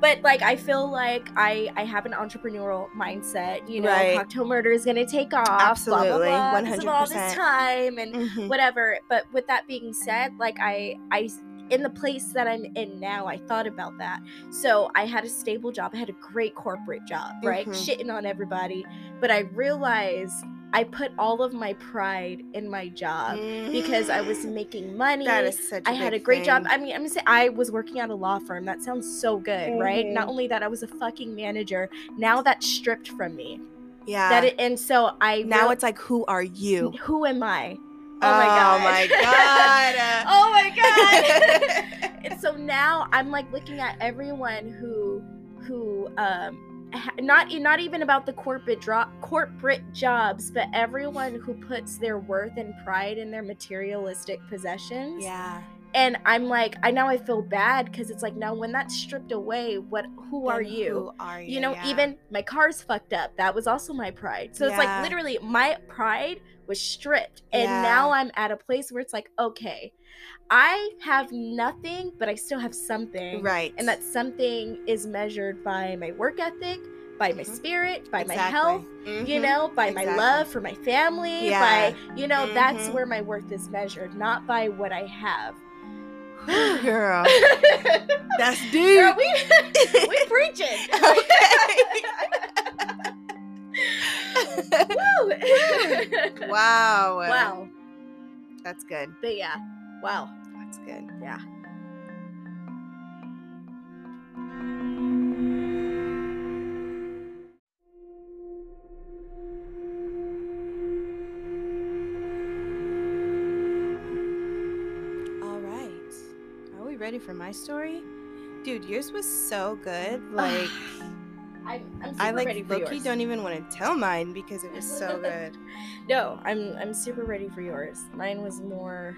But like I feel like I I have an entrepreneurial mindset. You know, Right. cocktail murder is gonna take off. Absolutely, blah. because of all this time and Mhm. whatever. But with that being said, like I I in the place that I'm in now, I thought about that. So I had a stable job. I had a great corporate job, right? Mhm. Shitting on everybody. But I realized I put all of my pride in my job because I was making money. That is such. I I had a great job. I mean, I'm gonna say I was working at a law firm. That sounds so good, right? Mhm. Not only that, I was a fucking manager. Now that's stripped from me. yeah. That it, and so I now it's like, who are you? who am I? Oh my god. oh my god. and so now I'm like looking at everyone who who um not not even about the corporate drop corporate jobs, but everyone who puts their worth and pride in their materialistic possessions. yeah. And I'm like, I now I feel bad because it's like now when that's stripped away, what who are you? Who are you? you know, Yeah. even my car's fucked up. That was also my pride. So it's like literally my pride was stripped. And Yeah. now I'm at a place where it's like, okay, I have nothing, but I still have something. right. And that something is measured by my work ethic, by my Mhm. spirit, by my health, you Mhm. know, by my love for my family, Yeah. by, you know, that's Mhm. where my worth is measured, not by what I have. Girl, that's deep. Girl, we, we preaching. Woo! wow. wow. That's good. But yeah. Wow. That's good. Yeah. All right. Are we ready for my story? Dude, yours was so good. Like I'm, I'm I like ready Loki don't even want to tell mine because it was so good. No, I'm I'm super ready for yours. Mine was more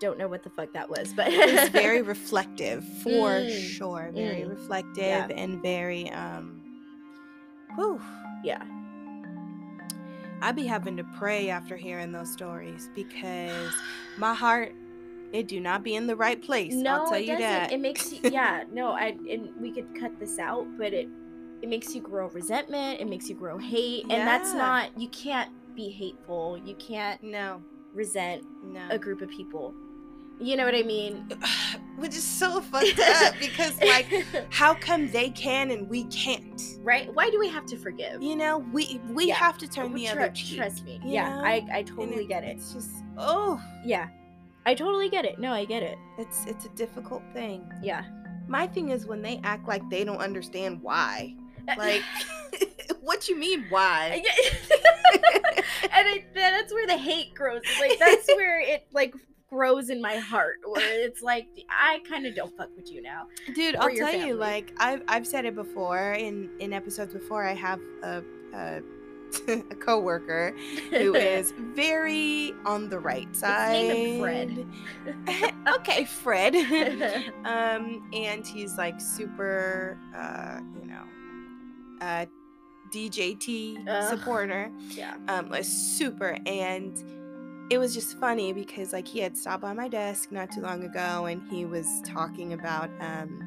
don't know what the fuck that was, but it's very reflective for Mm, sure. Very mm, reflective yeah. and very um whew. yeah. I'd be having to pray after hearing those stories because my heart it do not be in the right place. No, I'll tell it you doesn't. that. It makes you yeah, no, I and we could cut this out, but it it makes you grow resentment, it makes you grow hate, and that's not you can't be hateful. You can't no, resent no. a group of people. You know what I mean? Which is so fucked up because like how come they can and we can't? right? Why do we have to forgive? You know, we we Yeah. have to turn We the tr- other cheek. Trust me. you Yeah, know? I I totally get it. It's just oh, Yeah. I totally get it. No, I get it. it's it's a difficult thing. Yeah. My thing is when they act like they don't understand why. Uh, like, what you mean why? and it, that's where the hate grows. Like that's where it like grows in my heart, where it's like I kind of don't fuck with you now. Dude, I'll tell you, like I've I've said it before in in episodes before. I have a a, a coworker who is very on the right side. Fred. okay, Fred. um, and he's like super, uh, you know, uh, DJT Ugh. supporter. yeah. um like super and it was just funny because like he had stopped by my desk not too long ago and he was talking about um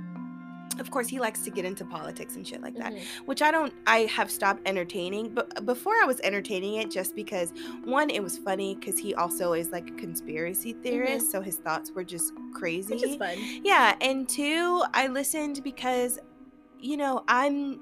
of course he likes to get into politics and shit like that Mhm. which i don't i have stopped entertaining but before i was entertaining it just because one it was funny because he also is like a conspiracy theorist so his thoughts were just crazy Which is fun. yeah, and two, I listened because, you know, I'm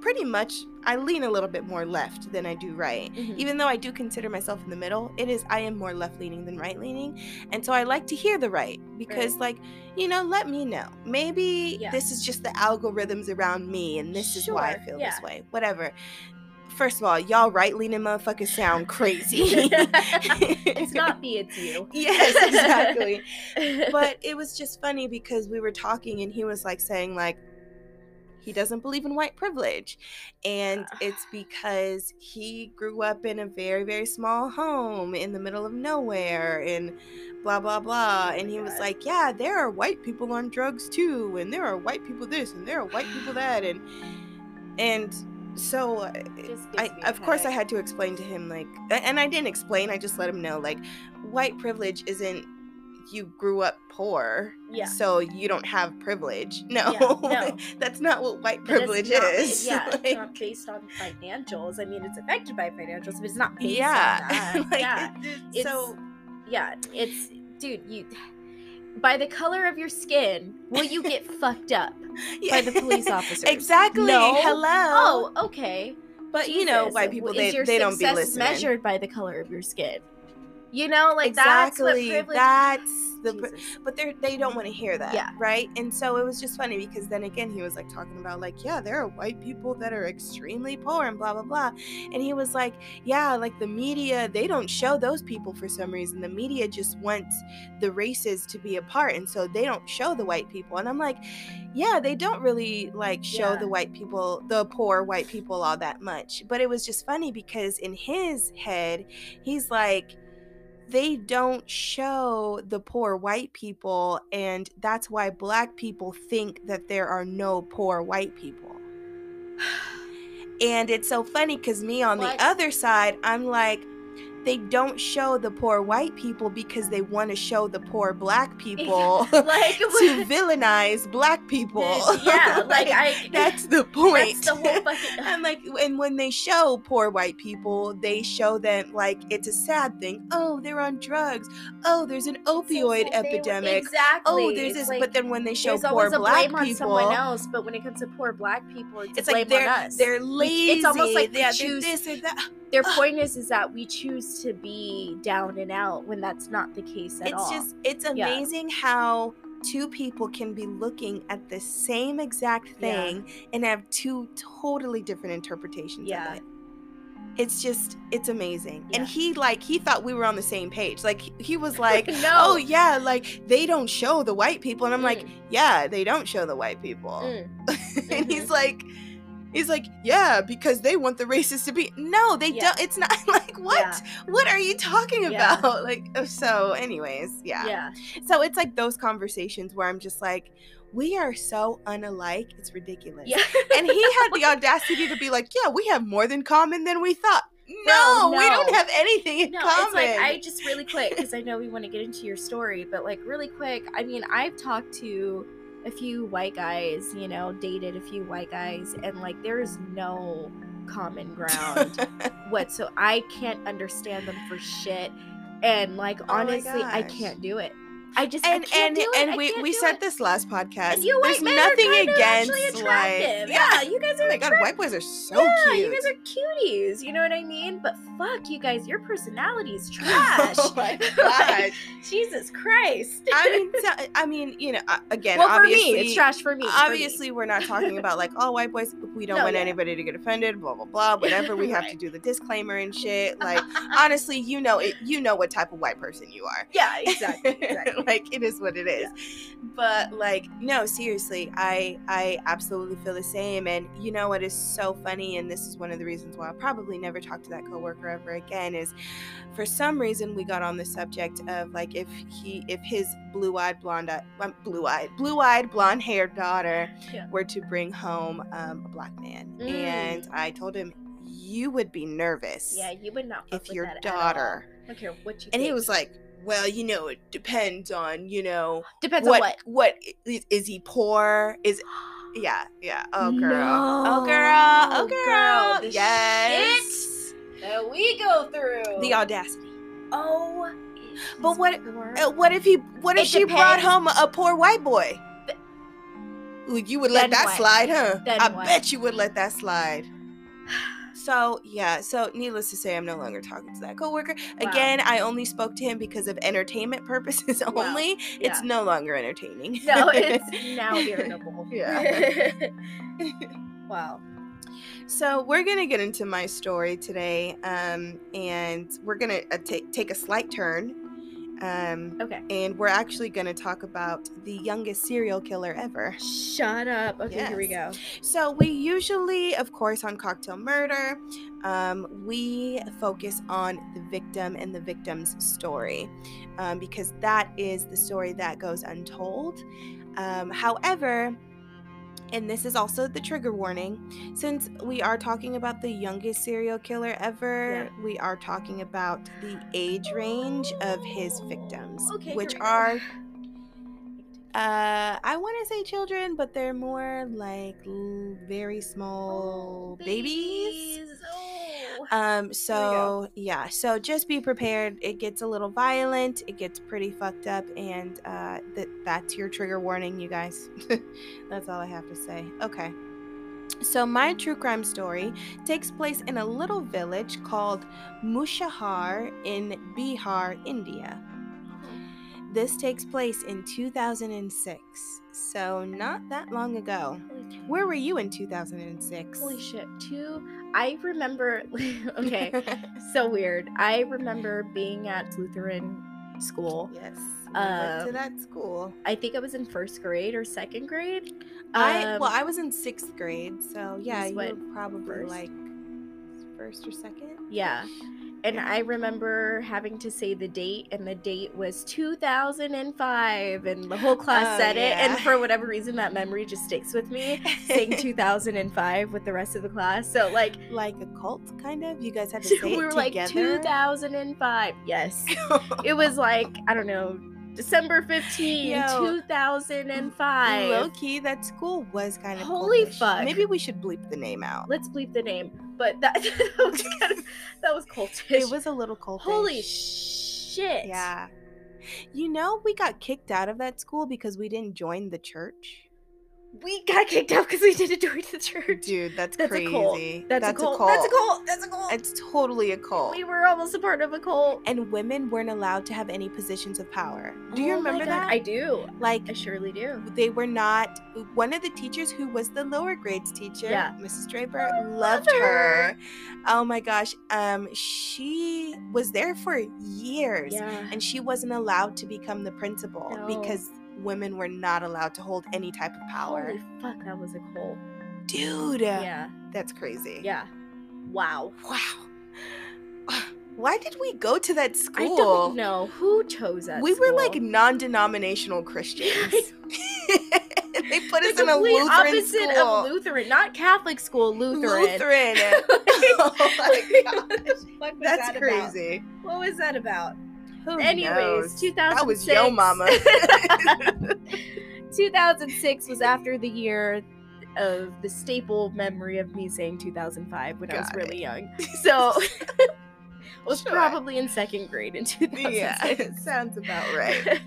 pretty much I lean a little bit more left than I do right. Mhm. Even though I do consider myself in the middle, it is I am more left leaning than right leaning. And so I like to hear the right because like, you know, let me know. Maybe Yeah. this is just the algorithms around me and this is why I feel yeah. this way. Whatever. First of all, y'all right leaning motherfuckers sound crazy. it's not me, it's you. Yes, exactly but it was just funny because we were talking and he was like saying like he doesn't believe in white privilege. And it's because he grew up in a very very small home in the middle of nowhere and blah blah blah. And he was like yeah there are white people on drugs too and there are white people this and there are white people that and and so I, of course, I had to explain to him, like, and I didn't explain, I just let him know, like, white privilege isn't you grew up poor, Yeah. so you don't have privilege. No, Yeah, no. that's not what white privilege not- is. Yeah, Like, it's not based on financials. I mean, it's affected by financials, but it's not based yeah, on that. like, yeah, it- it's it's so yeah. It's dude, you. By the color of your skin, will you get fucked up by the police officers? Exactly. No. Hello. Oh, okay. but you know, Jesus, white people they, they don't be listening. measured by the color of your skin. You know, like exactly. that's. That's the. Jesus. but they're they don't want to hear that Yeah. right and so it was just funny because then again he was like talking about like yeah there are white people that are extremely poor and blah blah blah and he was like yeah like the media they don't show those people for some reason the media just wants the races to be apart and so they don't show the white people and i'm like yeah they don't really like show Yeah. the white people the poor white people all that much but it was just funny because in his head he's like they don't show the poor white people and that's why black people think that there are no poor white people and it's so funny because me on What? the other side i'm like they don't show the poor white people because they want to show the poor black people like to villainize black people. Yeah, like I. that's the point. That's the whole fucking. and like and when they show poor white people they show them like it's a sad thing. Oh they're on drugs. Oh there's an opioid So they- epidemic. Exactly. oh there's It's this like, but then when they show poor black blame on people someone else, but when it comes to poor black people, it's, it's like they're they're lazy it's almost like yeah, they're choose- this or that. Their point is, is that we choose to be down and out when that's not the case at it's all. It's just it's Yeah. amazing how two people can be looking at the same exact Yeah. thing and have two totally different interpretations Yeah. of it it's just it's amazing Yeah. and he like he thought we were on the same page like he- was like no. oh yeah like they don't show the white people and i'm like Mm. yeah they don't show the white people Mm. and Mhm. he's like he's like yeah because they want the racists to be no they Yeah. don't it's not like what Yeah. what are you talking Yeah. about like uh, so anyways yeah. Yeah. so it's like those conversations where i'm just like we are so unalike it's ridiculous Yeah. and he had the audacity to be like yeah we have more than common than we thought No, no, we don't have anything in No, common it's like I just really quick because I know we want to get into your story, but like really quick. I mean, I've talked to a few white guys, you know, dated a few white guys, and like there is no common ground what. So I can't understand them for shit, and like Oh honestly, I can't do it. I just and I and and we we said it. this last podcast And you there's nothing against like attractive. yeah, you guys are oh my god white boys are so yeah, cute you guys are cuties. You know what I mean? But fuck you guys, your personality is trash. oh my Like, god Jesus Christ. I mean, I mean, you know, uh, again, well, for obviously, me, it's trash for me. for me. obviously, we're not talking about like all white boys. We don't No, want yeah. anybody to get offended. Blah blah blah. Whatever. We have to do the disclaimer and shit. Like, honestly, you know it. You know what type of white person you are. Yeah, exactly. exactly. like it is what it is. But like, no, seriously, I I absolutely feel the same. And you know what is so funny, and this is one of the reasons why I'll probably never talk to that coworker ever again. Is for some reason we got on the subject of like if he if his blue-eyed blonde um, blue-eyed blue-eyed blonde-haired daughter Yeah. were to bring home um, a black man Mm. and i told him you would be nervous yeah, you would not if your that at all. daughter I don't care what you and he was like well you know it depends on you know depends what on what. what is, is he poor is yeah yeah oh girl oh girl oh Girl, girl yes That we go through. the audacity oh. But what- Uh, what if he? What if It she brought home a, a poor white boy? Th- you would let Then that what? slide, huh? Then I what? bet you would let that slide. So yeah, so needless to say, I'm no longer talking to that coworker. Wow. Again, I only spoke to him because of entertainment purposes Wow. only. It's no longer entertaining. No, it's now irritable. Yeah. wow. So we're gonna get into my story today, um, and we're gonna uh, take take a slight turn, um, Okay. and we're actually gonna talk about the youngest serial killer ever. Shut up. Okay, here we go. So we usually, of course, on cocktail murder, um, we focus on the victim and the victim's story, um, because that is the story that goes untold. Um, however, and this is also the trigger warning. Since we are talking about the youngest serial killer ever, we are talking about the age range of his victims, Okay, which are uh I want to say children, but they're more like l- very small babies. Oh. Um, so yeah, so just be prepared. It gets a little violent, it gets pretty fucked up, and uh that that's your trigger warning, you guys. that's all I have to say. Okay. So my true crime story takes place in a little village called Mushahar in Bihar, India. This takes place in 2006, so not that long ago. Where were you in 2006? holy shit. Two. I remember. okay. so weird. I remember being at Lutheran school. Yes. Went to Um, that school. I think I was in first grade or second grade. I Um, well, I was in sixth grade, so yeah, you were probably first? like first or second. Yeah. And I remember having to say the date, and the date was 2005, and the whole class Oh, said it. And for whatever reason, that memory just sticks with me, saying 2005 with the rest of the class. So, like, like a cult, kind of. You guys had to say we were like 2005. Yes. it was like, I don't know, December 15, Yo. 2005. Low key, that school was kind of Holy cultish. fuck. Maybe we should bleep the name out. Let's bleep the name. But that, that was kind of, that was cultish. It was a little cultish. Holy shit. Yeah. You know, we got kicked out of that school because we didn't join the church. We got kicked out because we didn't join the church. Dude, that's, That's crazy. a cult. That's, a cult. That's a cult. That's a cult. It's totally a cult. we were almost a part of a cult. and women weren't allowed to have any positions of power. Do you Oh my remember that? I do. like I surely do. they were not one of the teachers who was the lower grades teacher Yeah. mrs draper I loved her. her. oh my gosh um she was there for years Yeah. and she wasn't allowed to become the principal No. because women were not allowed to hold any type of power Holy fuck, that was a cult. dude Yeah. that's crazy Yeah. Wow. wow why did we go to that school I don't know who chose that. we were like non-denominational christians they put the us in a complete lutheran opposite school of Lutheran, not Catholic school. Lutheran. Lutheran. oh my gosh. What was That's that about? crazy. What was that about? Who Anyways, knows? 2006. That was yo mama. 2006 was after the year of the staple memory of me saying 2005 when I was Got really young. So was Sure. probably in second grade in 2006. yeah, sounds about right.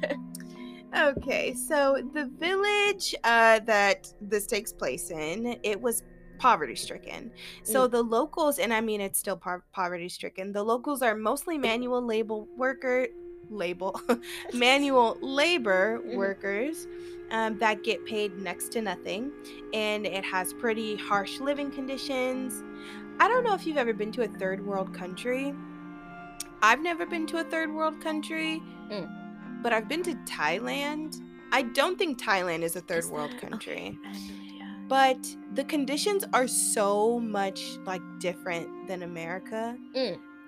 Okay, so the village uh, that this takes place in, it was poverty stricken. So Mm. the locals, and I mean it's still par- poverty stricken. The locals are mostly manual label worker label manual labor Mhm. workers um, that get paid next to nothing, and it has pretty harsh living conditions. I don't know if you've ever been to a third world country. I've never been to a third world country, Mm. but I've been to Thailand. I don't think Thailand is a third Is world that- country, okay, but the conditions are so much like different than America.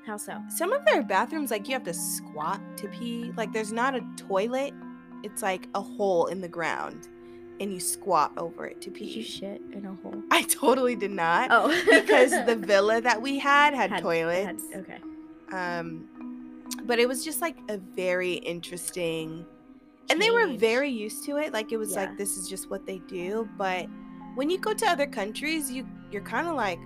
How so? Some of their bathrooms, like you have to squat to pee. Like there's not a toilet; it's like a hole in the ground, and you squat over it to pee. Did you shit in a hole? I totally did not. Oh, because the villa that we had had, Had- toilets. had- okay. Um, but it was just like a very interesting, and they were very used to it. Like it was Yeah. like this is just what they do. But when you go to other countries, you you're kind of like,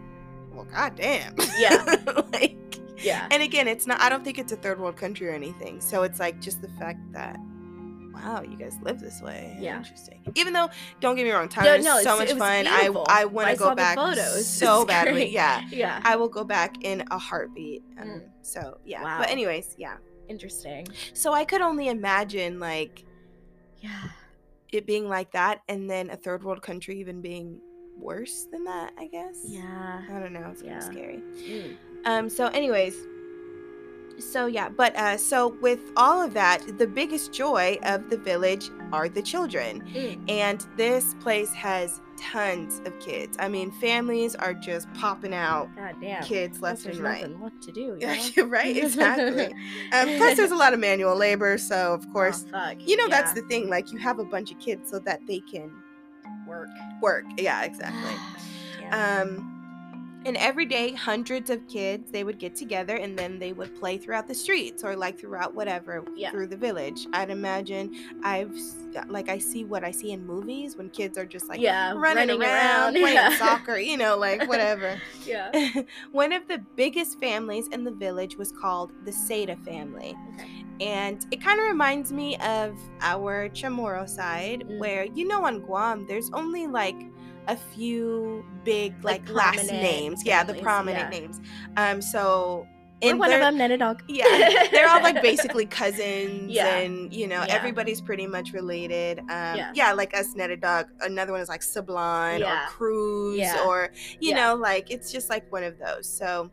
well, goddamn. Yeah. like, Yeah. and again, it's not. I don't think it's a third world country or anything. So it's like just the fact that. Wow, you guys live this way. Yeah. Interesting. Even though, don't get me wrong, Yeah, Thailand is no, so much fun. I beautiful. I want to go back photos. so It's badly. great. Yeah. Yeah. I will go back in a heartbeat. Um, Mm. So yeah. Wow. But anyways, yeah. Interesting. So I could only imagine like Yeah. It being like that, and then a third world country even being worse than that. I guess. Yeah. I don't know. It's kind Yeah. of scary. Mm. Um. So, anyways. So yeah, but uh, so with all of that, the biggest joy of the village are the children, Mm. and this place has tons of kids. I mean, families are just popping out God damn. kids left and right. left to do. You Yeah, know? right, exactly. Um, plus, there's a lot of manual labor, so of course, Oh, you know that's the thing. Like, you have a bunch of kids so that they can Work. work. Yeah, exactly. yeah. Um, and every day, hundreds of kids they would get together and then they would play throughout the streets or like throughout whatever Yeah. through the village. I'd imagine I've like I see what I see in movies when kids are just like yeah, running, around, playing yeah. soccer, you know, like whatever. yeah. One of the biggest families in the village was called the Sada family. Okay. And it kind of reminds me of our Chamorro side, Mm. where, you know, on Guam, there's only like a few big, Like, like, last names. Yeah, the prominent yeah. names. Um, so. In one of them, Nana Dog. yeah, they're all like basically cousins, Yeah. and you know Yeah. everybody's pretty much related. Um, Yeah. yeah. like us, Netta Dog. Another one is like Sublime or Cruz, or you know, like it's just like one of those. So,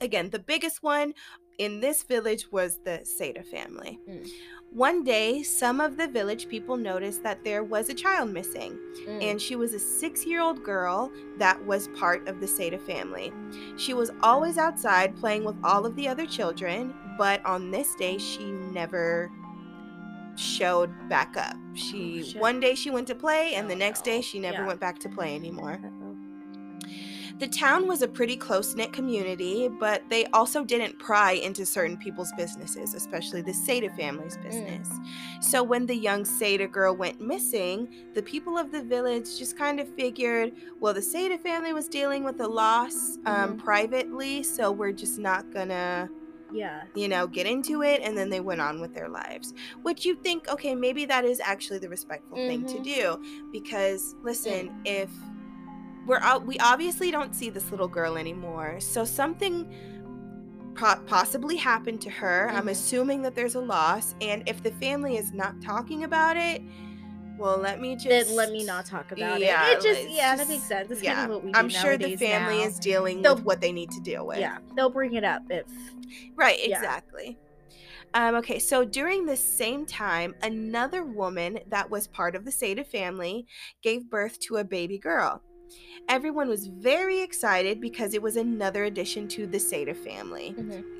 again, the biggest one in this village was the Sada family. Mm. One day, some of the village people noticed that there was a child missing Mm. and she was a six year old girl that was part of the Sada family. She was always outside playing with all of the other children, but on this day, she never showed back up. She Oh, one day she went to play and the next day she never Yeah. went back to play anymore. The town was a pretty close knit community, but they also didn't pry into certain people's businesses, especially the Sada family's business. So when the young Sada girl went missing, the people of the village just kind of figured, well, the Sada family was dealing with a loss um, Mhm. privately, so we're just not gonna, Yeah. you know, get into it. And then they went on with their lives. Which you think, okay, maybe that is actually the respectful thing to Mhm. do, because listen, if we're we obviously don't see this little girl anymore so something po- possibly happened to her i'm Mhm. assuming that there's a loss and if the family is not talking about it well let me just Then let me not talk about Yeah, it. It just yeah, that makes sense. That's yeah kind of what we do i'm sure the family now. is dealing They'll- with what they need to deal with Yeah, they'll bring it up if Right, Yeah. exactly. Um, okay, so during this same time, another woman that was part of the Sada family gave birth to a baby girl. Everyone was very excited because it was another addition to the Sada family.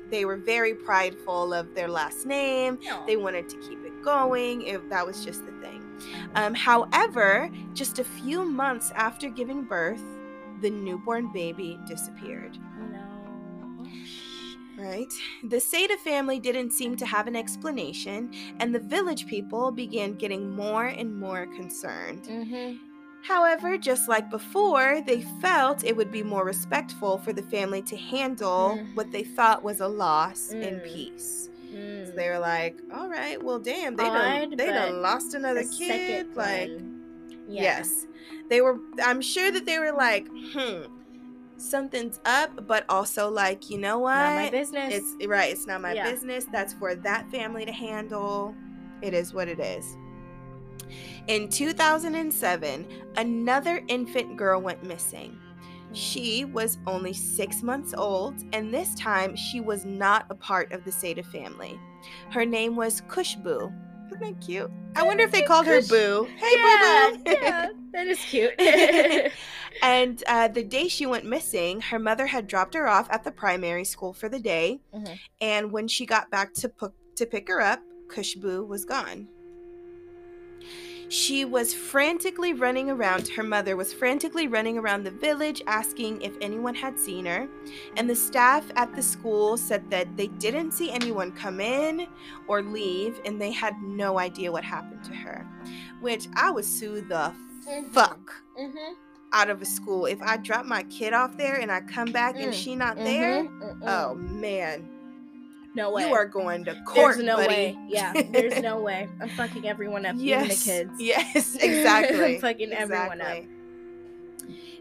They were very prideful of their last name. They wanted to keep it going. It, that was just the thing. Um, however, just a few months after giving birth, the newborn baby disappeared. no. Right? The Sada family didn't seem to have an explanation, and the village people began getting more and more concerned. Mm-hmm. However, just like before, they felt it would be more respectful for the family to handle Mm. what they thought was a loss in Mm. peace. So they were like, "All right, well, damn, they done they done lost another kid." Like, yeah. yes, they were. I'm sure that they were like, "Hmm, something's up," but also like, you know what? Not my business. It's right. It's not my Yeah. business. That's for that family to handle. It is what it is. In 2007, another infant girl went missing. She was only six months old, and this time she was not a part of the Sada family. Her name was Kushboo. Isn't that cute? I wonder if they called her Boo. Hey, yeah, Boo Boo. yeah, that is cute. and uh, the day she went missing, her mother had dropped her off at the primary school for the day. Mhm. And when she got back to, to pick her up, Kushboo was gone. She was frantically running around. Her mother was frantically running around the village asking if anyone had seen her. And the staff at the school said that they didn't see anyone come in or leave, and they had no idea what happened to her. Which I would sue the Mhm. fuck Mhm. out of a school. If I drop my kid off there and I come back and Mm, she not there, Mhm. Mm-mm. oh man, no way. you are going to court, There's no buddy. way. Yeah, there's no way. I'm fucking everyone up, yes, even the kids. Yes, exactly. I'm fucking everyone up.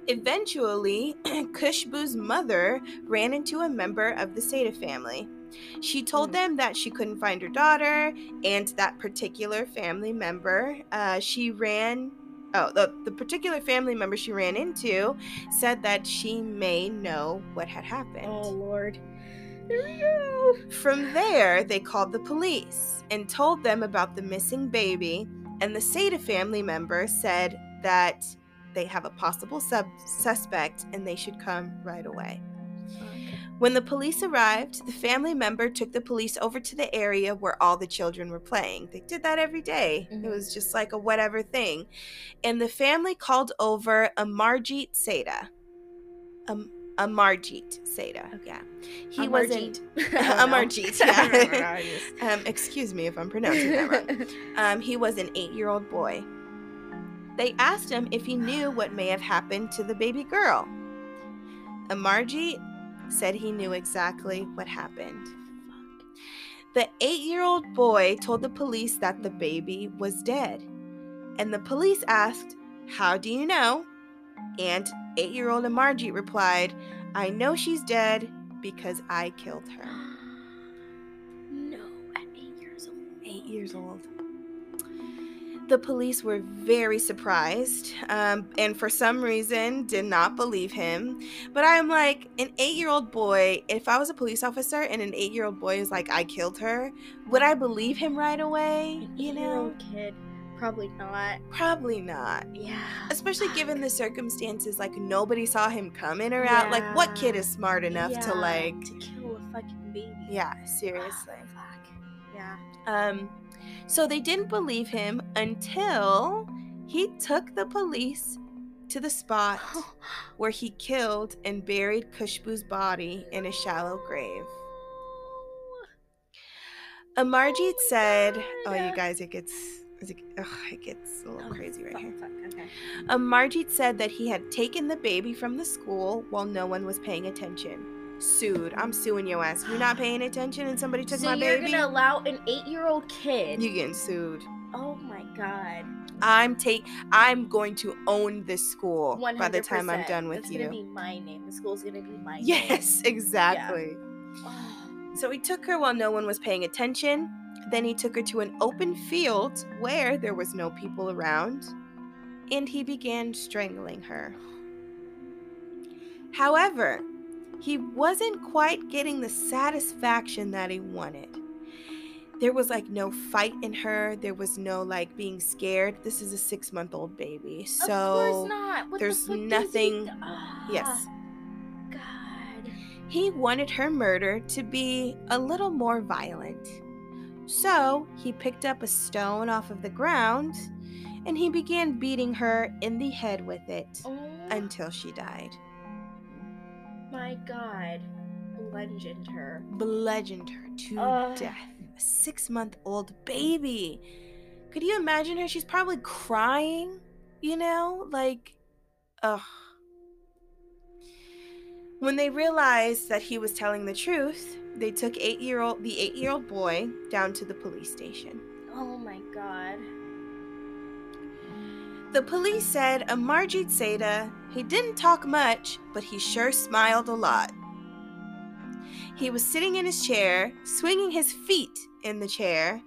Eventually, Kushboo's mother ran into a member of the Sada family. She told Mm. them that she couldn't find her daughter, and that particular family member, uh, she ran. Oh, the, the particular family member she ran into said that she may know what had happened. Oh Lord. Here we go. From there, they called the police and told them about the missing baby, and the Sada family member said that they have a possible sub- suspect and they should come right away. When the police arrived, the family member took the police over to the area where all the children were playing. They did that every day. It Mhm. was just like a whatever thing. And the family called over Amarjeet Sada. Um, Amarjeet Sada. Yeah. He wasn't. Amarjeet, yeah. Um, excuse me if I'm pronouncing that wrong. Um, he was an eight year old boy. They asked him if he knew what may have happened to the baby girl. Amarjeet said he knew exactly what happened. The eight year old boy told the police that the baby was dead. And the police asked, How do you know? And eight year old Amarjeet replied, I know she's dead because I killed her. no, at eight years old. eight years old. The police were very surprised um, and for some reason did not believe him. But I'm like, an eight year old boy, if I was a police officer and an eight year old boy is like, I killed her, would I believe him right away? An You know? kid, probably not. Probably not. Yeah. Especially given the circumstances, like nobody saw him coming or out. Like, what kid is smart enough to, like, to kill a fucking baby. yeah, seriously. Fuck. Yeah. Um, so they didn't believe him until he took the police to the spot where he killed and buried Kushbu's body in a shallow grave. Amarjeet said, "Oh, you guys, it gets, it, ugh, it gets a little Oh, crazy right fuck, here." fuck, okay. Um, Amarjeet said that he had taken the baby from the school while no one was paying attention. Sued. I'm suing your ass. You're not paying attention, and somebody took so my baby. you're gonna allow an eight-year-old kid? You're getting sued. oh my god. I'm take I'm going to own this school One by the time I'm done with That's you. gonna be my name. The school's gonna be my name. yes, exactly. Oh, So he took her while no one was paying attention. Then he took her to an open field where there was no people around, and he began strangling her. However, he wasn't quite getting the satisfaction that he wanted. There was like no fight in her. There was no like being scared. This is a six month old baby. So of course not. What the there's fuck does he- nothing- Ah, Yes. God. He wanted her murder to be a little more violent. So he picked up a stone off of the ground and he began beating her in the head with it Oh until she died. my God. Bludgeoned her. Bludgeoned her to Ugh. death. A six month old baby. Could you imagine her? She's probably crying, you know? Like, ugh. When they realized that he was telling the truth, they took eight year old the eight year old boy down to the police station. Oh my God. The police said Amarjeet Sada, he didn't talk much, but he sure smiled a lot. He was sitting in his chair, swinging his feet in the chair,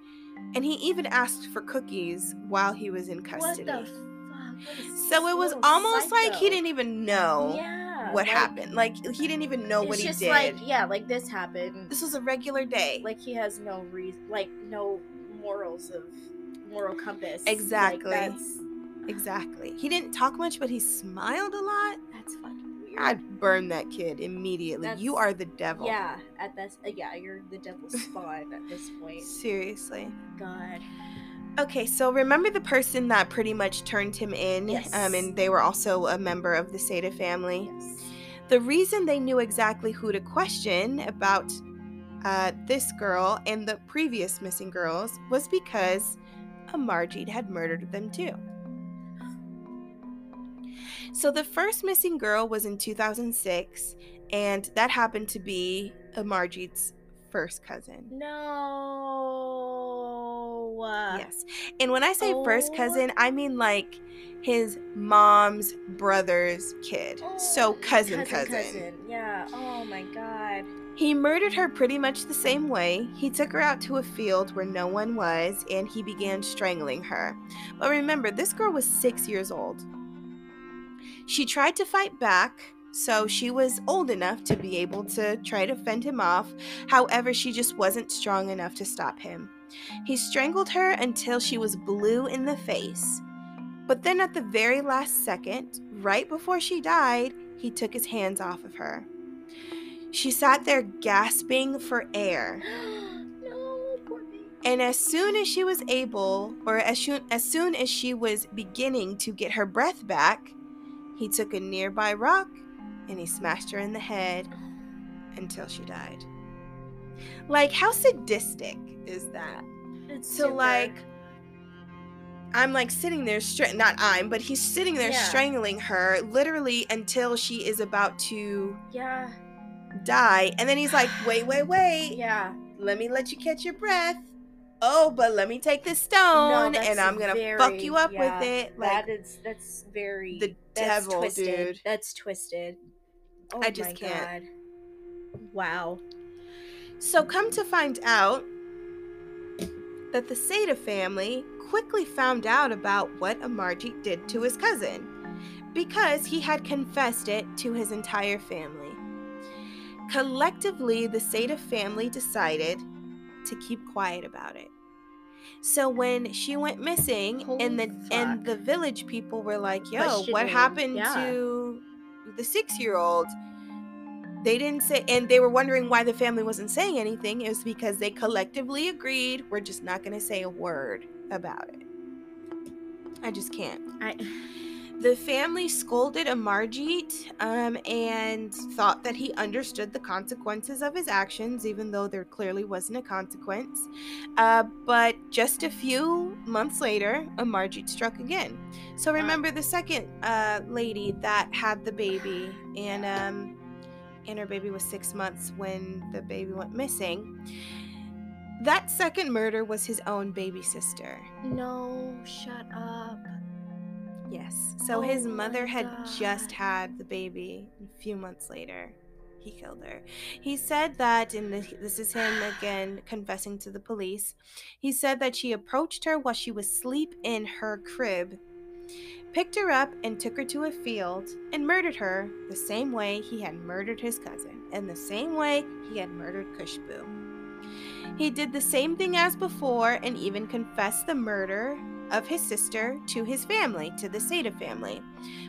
and he even asked for cookies while he was in custody. What the fuck? So it was almost like he didn't even know yeah, what like, happened. Like he didn't even know what he just did. like yeah, like this happened. this was a regular day. like he has no reason, like no morals of moral compass. Exactly. Like, that's exactly. He didn't talk much, but he smiled a lot. that's fucking weird. I'd burn that kid immediately. you are the devil. Yeah, at this, uh, yeah, you're the devil's spawn at this point. Seriously. God. Okay, so remember the person that pretty much turned him in? Yes. Um, and they were also a member of the Sada family. Yes. The reason they knew exactly who to question about uh, this girl and the previous missing girls was because Amarjeet had murdered them too. So the first missing girl was in 2006, and that happened to be Amarjeet's first cousin. No. Yes. And when I say first Oh. cousin, I mean like his mom's brother's kid. Oh, so Oh, cousin, cousin. Yeah. Oh my god. He murdered her pretty much the same way. He took her out to a field where no one was and he began strangling her. But remember, this girl was six years old. She tried to fight back, so she was old enough to be able to try to fend him off. However, she just wasn't strong enough to stop him. He strangled her until she was blue in the face. But then, at the very last second, right before she died, he took his hands off of her. She sat there gasping for air. no. And as soon as she was able, or as soon, as soon as she was beginning to get her breath back, he took a nearby rock and he smashed her in the head until she died. Like, how sadistic is that? It's So, super- like, I'm like sitting there, stra- not I'm, but he's sitting there Yeah. strangling her literally until she is about to yeah, die. And then he's like, wait, wait, wait. yeah. Let me let you catch your breath. Oh, but let me take this stone that's and I'm gonna very- fuck you up yeah, with it. Like, that is that's very the that's devil, twisted. dude. That's twisted. Oh I just can't. God. Wow. So, come to find out that the Sada family quickly found out about what Amarjeet did to his cousin because he had confessed it to his entire family. Collectively, the Sada family decided to keep quiet about it. So when she went missing and the Holy and the village people were like, "Yo, what happened yeah. to the 6-year-old?" They didn't say, and they were wondering why the family wasn't saying anything. It was because they collectively agreed we're just not going to say a word about it. I just can't. I The family scolded Amarjeet um, and thought that he understood the consequences of his actions, even though there clearly wasn't a consequence. Uh, but just a few months later, Amarjeet struck again. So remember the second uh, lady that had the baby, and um, and her baby was six months when the baby went missing. That second murder was his own baby sister. no, shut up. Yes. So Oh his mother had just had the baby. A few months later, he killed her. He said that, and this this is him again confessing to the police. He said that she approached her while she was asleep in her crib, picked her up, and took her to a field and murdered her the same way he had murdered his cousin, and the same way he had murdered Kushbu. He did the same thing as before and even confessed the murder of his sister to his family, to the Sada family.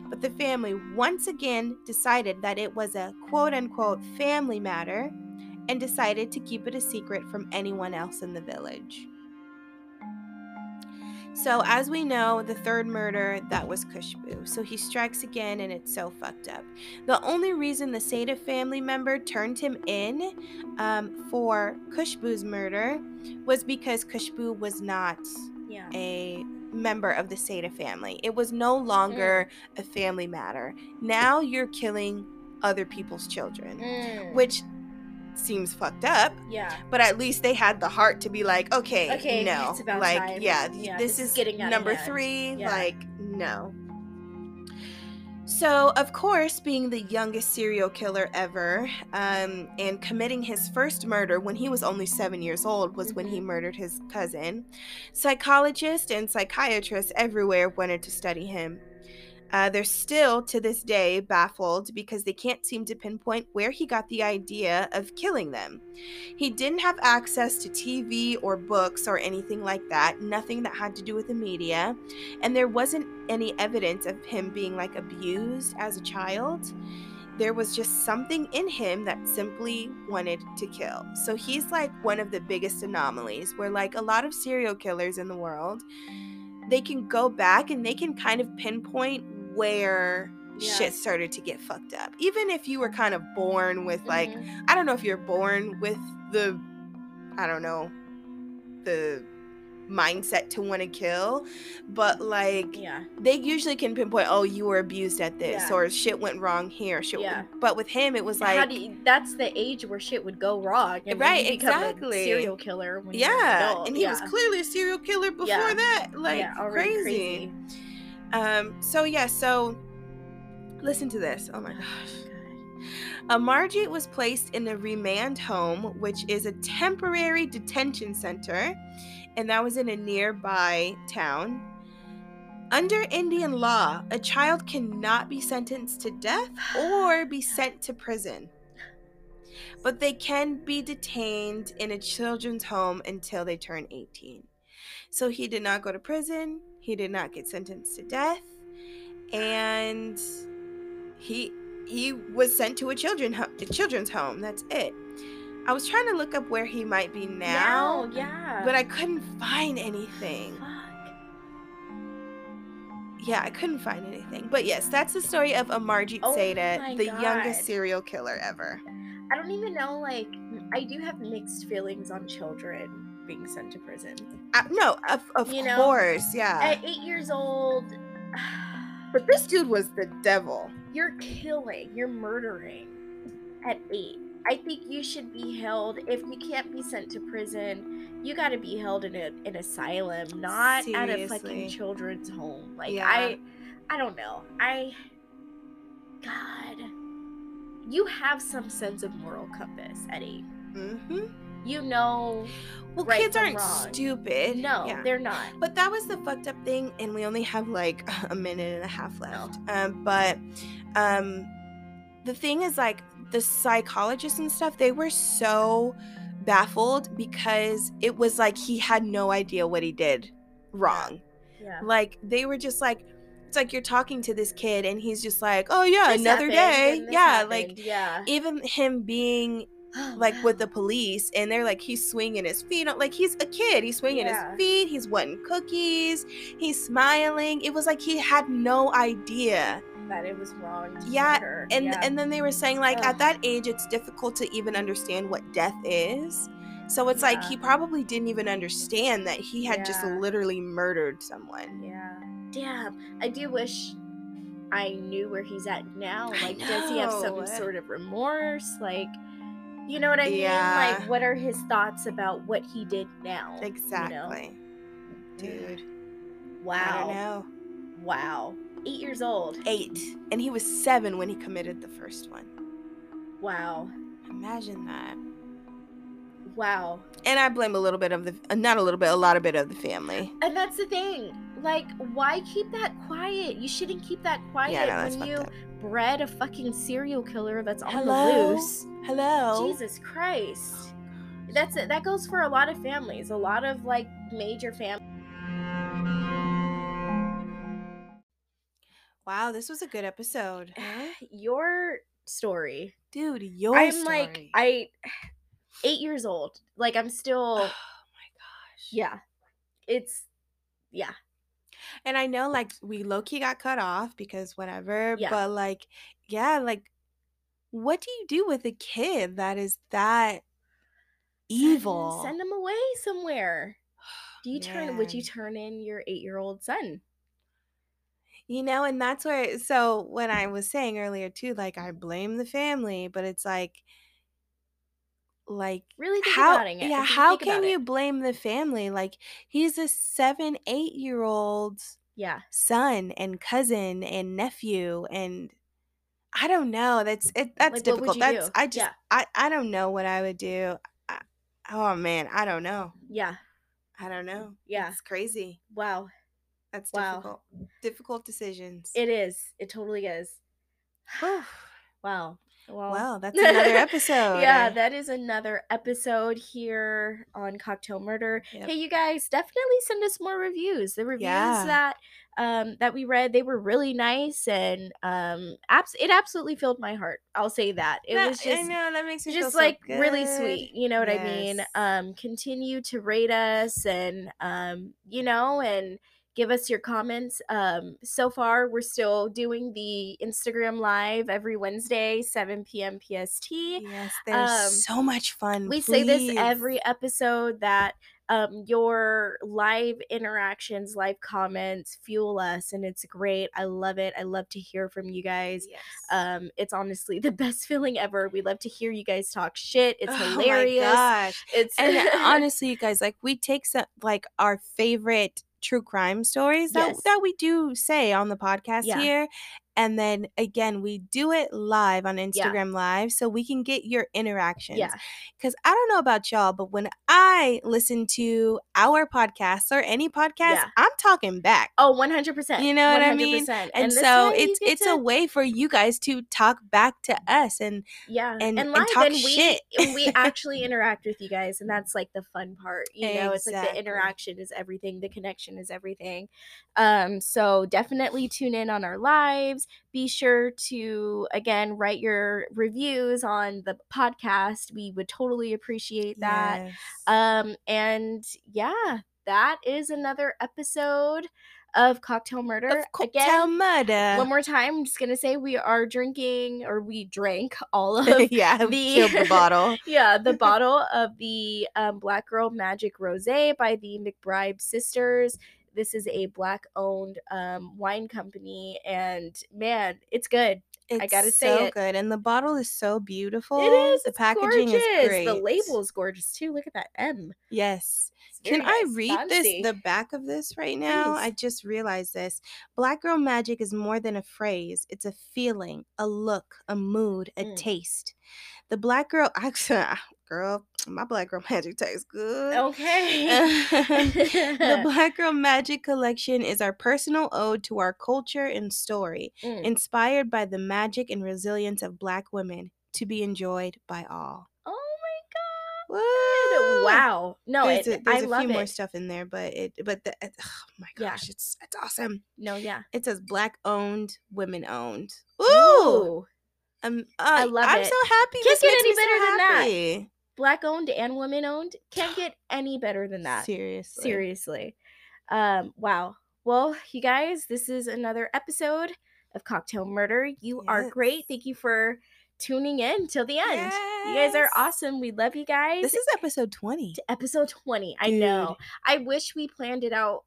But the family once again decided that it was a quote unquote family matter and decided to keep it a secret from anyone else in the village. So, as we know, the third murder, that was Kushbu. So he strikes again, and it's so fucked up. The only reason the Sada family member turned him in um, for Kushbu's murder was because Kushbu was not Yeah. a member of the Sada family. It was no longer a family matter. Now you're killing other people's children, Mm. which seems fucked up, yeah. but at least they had the heart to be like, okay, Okay, no. like, time. yeah, Yeah, this this is getting number. 3, Yeah. like no. So, of course, being the youngest serial killer ever um, and committing his first murder when he was only seven years old was when he Mhm. murdered his cousin, psychologists and psychiatrists everywhere wanted to study him. Uh, they're still, to this day, baffled because they can't seem to pinpoint where he got the idea of killing them. He didn't have access to TV or books or anything like that, nothing that had to do with the media, and there wasn't any evidence of him being like abused as a child. There was just something in him that simply wanted to kill. So he's like one of the biggest anomalies where, like, a lot of serial killers in the world, they can go back and they can kind of pinpoint where shit started to get fucked up. Even if you were kind of born with, like, Mhm. I don't know if you're born with the I don't know the mindset to want to kill, but like yeah. they usually can pinpoint oh you were abused at this Yeah. or shit went wrong here shit Yeah. but with him it was like How do you, that's the age where shit would go wrong. and Right, you become a exactly. serial killer. When you're an yeah and he was clearly a serial killer before Yeah. that like yeah, already crazy. Um so yeah so listen to this oh my gosh Amarjeet was placed in a remand home, which is a temporary detention center, and that was in a nearby town. Under Indian law, a child cannot be sentenced to death or be sent to prison, but they can be detained in a children's home until they turn 18. So he did not go to prison, he did not get sentenced to death, and he he was sent to a children ho- a children's home. That's it. I was trying to look up where he might be now, yeah. but I couldn't find anything. Fuck. Yeah, I couldn't find anything. But yes, that's the story of Amarjeet Oh Sada, the God. youngest serial killer ever. I don't even know. Like, I do have mixed feelings on children being sent to prison. Uh, no, of, of You know, course, yeah. At eight years old, but this dude was the devil. you're killing, you're murdering at eight. I think you should be held. If you can't be sent to prison, you got to be held in a, an asylum, not at a fucking children's home. Like Yeah. I, I don't know. I, God, you have some sense of moral compass at eight. You know, Well, Right kids aren't wrong. stupid. no, Yeah. they're not. But that was the fucked up thing, and we only have like a minute and a half left. Um, but um, the thing is, like, the psychologists and stuff, they were so baffled because it was like he had no idea what he did wrong. Yeah. Like, they were just like, it's like you're talking to this kid, and he's just like, oh, yeah, This another happened, day. Yeah, happened, like, yeah. even him being Oh, like with the police and they're like he's swinging his feet like he's a kid he's swinging Yeah. his feet he's wanting cookies he's smiling it was like he had no idea that it was wrong. To Yeah, murder. and yeah. and then they were saying like Ugh. at that age it's difficult to even understand what death is so it's like he probably didn't even understand that he had just literally murdered someone Yeah. Damn. I do wish I knew where he's at now. Like, does he have some sort of remorse? Like, you know what I Yeah. mean? Like, what are his thoughts about what he did now? you know? exactly dude Wow. i don't know Wow. Eight years old. eight and he was seven when he committed the first one Wow. imagine that Wow. and I blame a little bit of the uh, not a little bit, a lot of bit of the family. And that's the thing. Like, why keep that quiet? You shouldn't keep that quiet yeah, no, when you up. Bred a fucking serial killer that's on Hello? the loose. Hello. Jesus Christ. That's it. That goes for a lot of families. A lot of like major families. Wow, this was a good episode, Your story. dude. Your I'm story. like I eight years old. Like I'm still oh my gosh. yeah. It's yeah. And I know, like, we low key got cut off because whatever. Yeah. But like, yeah, like, what do you do with a kid that is that evil? Send, send them away somewhere. Do you turn would you turn in your eight year old son? You know, and that's where so when I was saying earlier too, like I blame the family, but it's like like Really how it. yeah, how can it. you blame the family? Like he's a seven, eight year old Yeah. son and cousin and nephew and I don't know. That's it that's Like, difficult. That's do? I just Yeah. I, I don't know what I would do. I, oh man, I don't know. Yeah. I don't know. Yeah. It's crazy. Wow. That's Wow. difficult. Difficult decisions. It is. It totally is. Wow. Well, Well, that's another episode. yeah, that is another episode here on Cocktail Murder. Yep. Hey, you guys, definitely send us more reviews. The reviews Yeah. that um that we read, they were really nice and um abs- it absolutely filled my heart. I'll say that. It That- was I just know that makes me just so like really sweet you know what i mean um continue to rate us and um you know and give us your comments um so far we're still doing the instagram live every wednesday 7 p.m pst Yes, they're Um, so much fun. we say this every episode that um, your live interactions live comments fuel us and it's great i love it i love to hear from you guys Yes. um, it's honestly the best feeling ever. We love to hear you guys talk shit. It's hilarious. Oh my hilarious. gosh. It's And honestly, you guys, like we take some like our favorite true crime stories that, Yes. that we do say on the podcast here. And then again, we do it live on Instagram Live so we can get your interactions. yeah, Because I don't know about y'all, but when I listen to our podcasts or any podcast, Yeah. I'm talking back. Oh, oh, one hundred percent. You know what I mean? 100%. And, so it's it's to- a way for you guys to talk back to us and yeah, and- and live, talk and we shit. and we actually interact with you guys, and that's like the fun part. You know, it's like the interaction is everything. The connection is everything. Um, so definitely tune in on our lives. Be sure to again write your reviews on the podcast. We would totally appreciate that. Yes. Um, and yeah, that is another episode of Cocktail Murder. of cocktail Again, murder. one more time, I'm just gonna say we are drinking or we drank all of yeah, the- the bottle. yeah, the bottle of the um, Black Girl Magic Rosé by the McBride sisters. This is a black owned um, wine company, and man, it's good. It's gotta say so it. good, and the bottle is so beautiful. It is. The packaging gorgeous. is great. The label is gorgeous too. Look at that M. Yes. Can I read fancy. this? The back of this right now. I just realized this. Black girl magic is more than a phrase. It's a feeling, a look, a mood, a Mm. taste. The black girl, actually, girl, my black girl magic tastes good. Okay. the Black Girl Magic Collection is our personal ode to our culture and story, Mm. inspired by the magic and resilience of Black women, to be enjoyed by all. oh my Woo! god! Wow. No, there's it, a, there's I a love few it. more stuff in there, but it, but the, it, oh my Yeah. gosh, it's it's awesome. No, yeah. It says Black owned, women owned. Ooh, Ooh. um, uh, I love it. I'm so happy. Can't this get any me so better than that. Black owned and women owned can't get any better than that. Seriously, Seriously. Um, wow. Well, you guys, this is another episode of Cocktail Murder. You are great. Thank you for tuning in till the end. You guys are awesome. We love you guys. This is episode twenty. to episode 20. I know. I wish we planned it out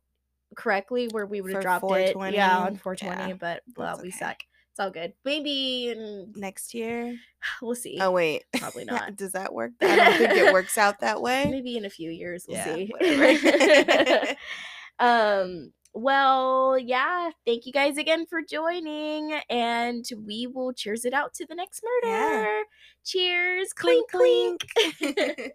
correctly where we would have dropped it. Yeah, on 420, Yeah, but well, that's we suck. It's all good. Maybe in, Next year. we'll see. Oh wait, Probably not. Does that work? I don't think it works out that way. Maybe in a few years we'll Yeah, see. um well yeah thank you guys again for joining and we will cheers it out to the next murder Yeah. cheers Clink, clink clink clink.